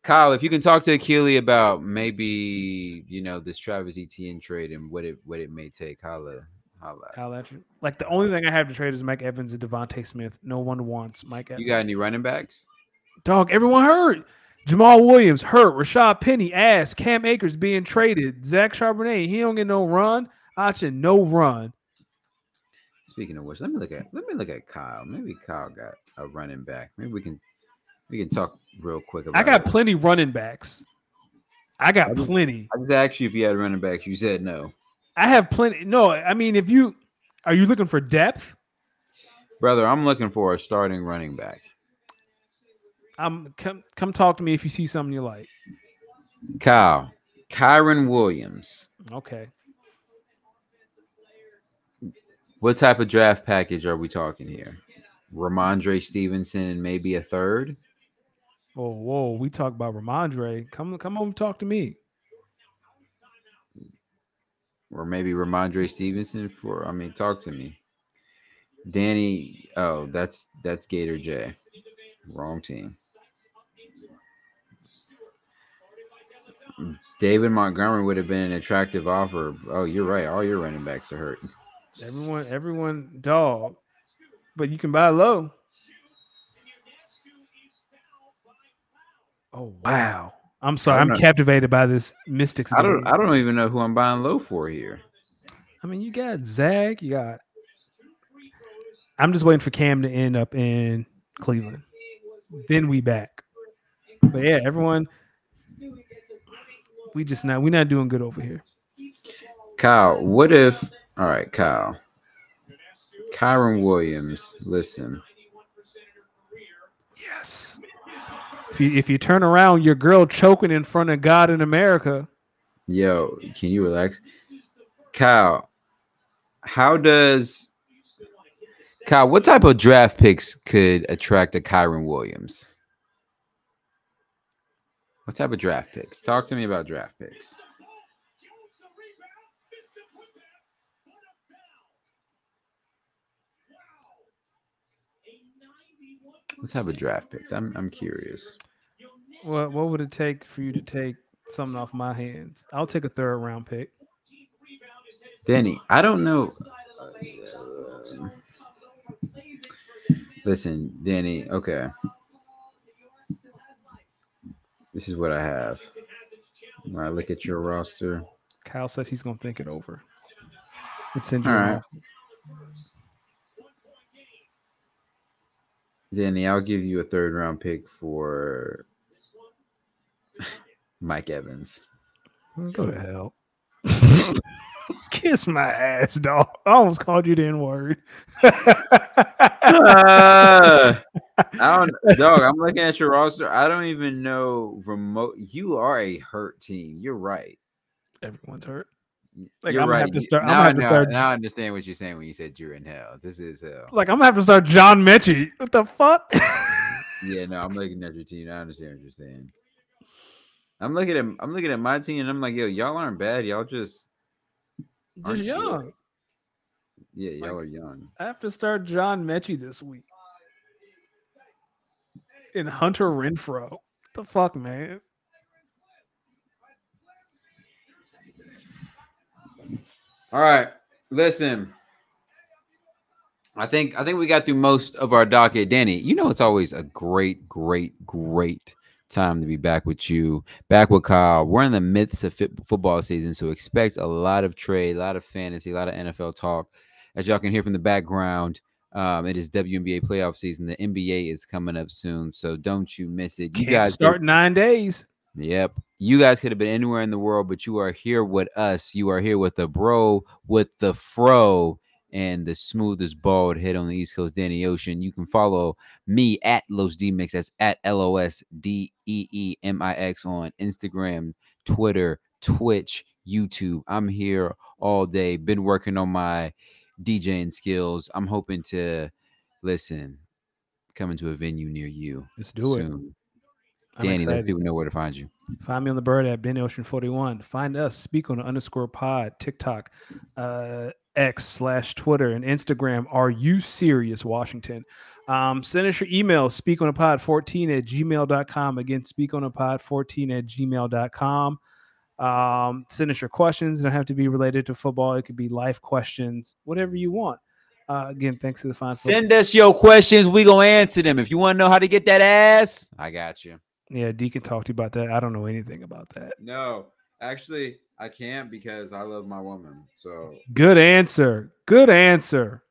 Kyle, if you can talk to Akili about maybe you know this Travis Etienne trade and what it what it may take, holla, How at. Like the only thing I have to trade is Mike Evans and DeVonta Smith. No one wants Mike Evans. You got any running backs? Dog, everyone hurt. Jamaal Williams hurt. Rashaad Penny ass. Cam Akers being traded. Zach Charbonnet, he don't get no run. Achane, no run. Speaking of which, let me look at let me look at Kyle. Maybe Kyle got a running back. Maybe we can We can talk real quick about I got it. plenty running backs. I got I just- plenty. I just asked you if you had running backs. You said no. I have plenty. No, I mean, if you are you looking for depth? Brother, I'm looking for a starting running back. Um, come come talk to me if you see something you like. Kyle, Kyren Williams. Okay. What type of draft package are we talking here? Rhamondre Stevenson and maybe a third? Oh, whoa. We talk about Rhamondre. Come come on, talk to me. Or maybe Rhamondre Stevenson for I mean, talk to me. Danny, oh, that's that's Gator J. Wrong team. David Montgomery would have been an attractive offer. Oh, you're right. All your running backs are hurt. Everyone, everyone, dog. But you can buy low. Oh wow. I'm sorry. I I'm know. captivated by this Mystics. I don't game. I don't even know who I'm buying low for here. I mean, you got Zach. You got. I'm just waiting for Cam to end up in Cleveland. Then we back. But yeah, everyone. We just not. We're not doing good over here. Kyle, what if all right, Kyle. Kyren Williams, listen. Yes. If you if you turn around, your girl choking in front of God in America. Yo, can you relax? Kyle, how does Kyle, what type of draft picks could attract a Kyren Williams? What type of draft picks? Talk to me about draft picks. What type of draft picks? I'm I'm curious. What what would it take for you to take something off my hands? I'll take a third round pick. Danny, I don't know. Uh, listen, Danny, okay. This is what I have. When I look at your roster, Kyle said he's gonna think it over. Send you All right. Danny, I'll give you a third round pick for Mike Evans. Go to hell. Kiss my ass, dog. I almost called you the N word. Uh, I don't, dog. I'm looking at your roster. I don't even know remote. You are a hurt team. You're right. Everyone's hurt. Like, You're I'm gonna have to You- start- I'm Now, gonna I have to know- start- now I understand what you're saying when you said you're in hell. This is hell. Like I'm gonna have to start John Metchie. What the fuck? Yeah, no, I'm looking at your team. I understand what you're saying. I'm looking at I'm looking at my team and I'm like, yo, y'all aren't bad. Y'all just Just aren't good. young. yeah, y'all Like- are young. I have to start John Metchie this week. And Hunter Renfrow. What the fuck, man? All right, listen. I think I think we got through most of our docket. Danny, you know it's always a great, great, great time to be back with you, back with Kyle. We're in the midst of fit football season, so expect a lot of trade, a lot of fantasy, a lot of NFL talk. As y'all can hear from the background, um, it is WNBA playoff season. The NBA is coming up soon, so don't you miss it. You Can't guys start in nine days. Yep. You guys could have been anywhere in the world, but you are here with us. You are here with the bro, with the fro, and the smoothest bald head on the East Coast, Danny Ocean. You can follow me at Los Deemix. That's at L O S D E E M I X on Instagram, Twitter, Twitch, YouTube. I'm here all day. Been working on my DJing skills. I'm hoping to listen, coming to a venue near you Let's do it. soon. I'm Danny, let people know where to find you. Find me on the bird at Ben Ocean 41. Find us, speak on the underscore pod, TikTok, uh, X slash Twitter, and Instagram. Are you serious, Washington? Um, send us your email, speak on a pod 14 at gmail.com. Again, speak on a pod 14 at gmail.com. Um, send us your questions. They don't have to be related to football. It could be life questions, whatever you want. Uh, again, thanks to the fine folks. Send us your questions. We gonna answer them. If you want to know how to get that ass, I got you. Yeah, D can talk to you about that. I don't know anything about that. No, actually, I can't because I love my woman. So Good answer. Good answer.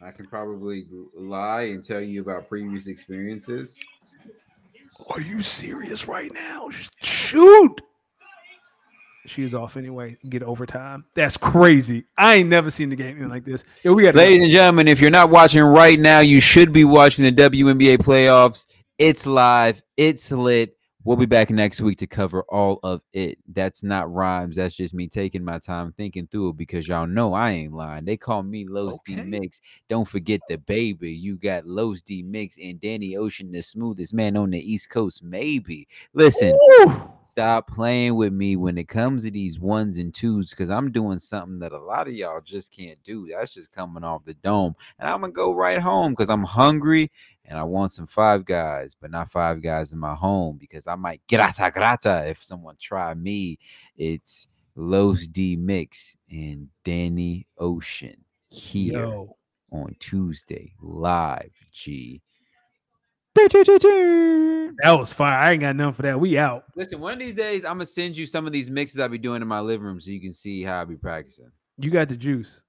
I can probably lie and tell you about previous experiences. Are you serious right now? Shoot. She's off anyway. Get overtime. That's crazy. I ain't never seen the game like this. Yo, we got Ladies and gentlemen, if you're not watching right now, you should be watching the WNBA playoffs. It's live. It's lit. We'll be back next week to cover all of it. That's not rhymes. That's just me taking my time thinking through it because y'all know I ain't lying. They call me Los Deemix. Don't forget the baby. You got Los Deemix and Danny Ocean, the smoothest man on the East Coast. Maybe. Listen, Woo! stop playing with me when it comes to these ones and twos because I'm doing something that a lot of y'all just can't do. That's just coming off the dome. And I'm gonna go right home because I'm hungry and I want some five guys, but not five guys in my home because I might grata grata if someone try me. It's Los Deemix and Danny Ocean here Yo. on Tuesday live. G. That was fire. I ain't got nothing for that. We out. Listen, one of these days I'm gonna send you some of these mixes I'll be doing in my living room so you can see how I be practicing. You got the juice.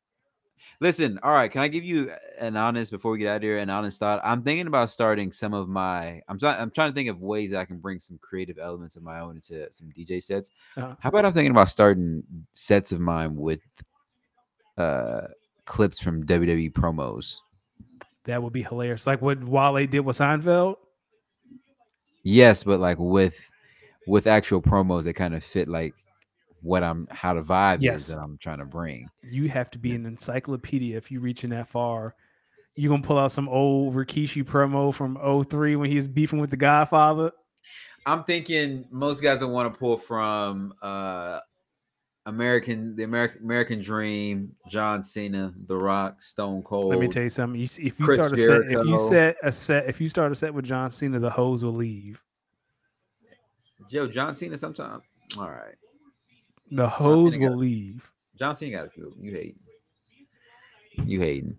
Listen, all right, can I give you an honest before we get out of here? An honest thought. I'm thinking about starting some of my. I'm trying. I'm trying to think of ways that I can bring some creative elements of my own into some DJ sets. Uh-huh. How about I'm thinking about starting sets of mine with uh clips from WWE promos. That would be hilarious. Like what Wale did with Seinfeld. Yes, but like with with actual promos that kind of fit like what I'm how the vibe Yes. is that I'm trying to bring. You have to be an encyclopedia if you reaching that far. You gonna pull out some old Rikishi promo from 03 when he was beefing with the Godfather. I'm thinking most guys will want to pull from uh American the American American Dream, John Cena, The Rock, Stone Cold. Let me tell you something. If you Chris start a set, if you set a set, if you start a set with John Cena, the hoes will leave. Joe John Cena sometime. All right. The hoes Cena got- will leave. John Cena got a few. You hating. You hating.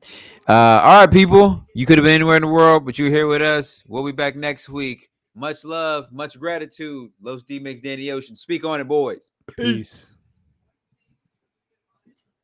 Uh all right, people. You could have been anywhere in the world, but you're here with us. We'll be back next week. Much love, much gratitude. Los Deemix Danny Ocean. Speak on it, boys. Peace.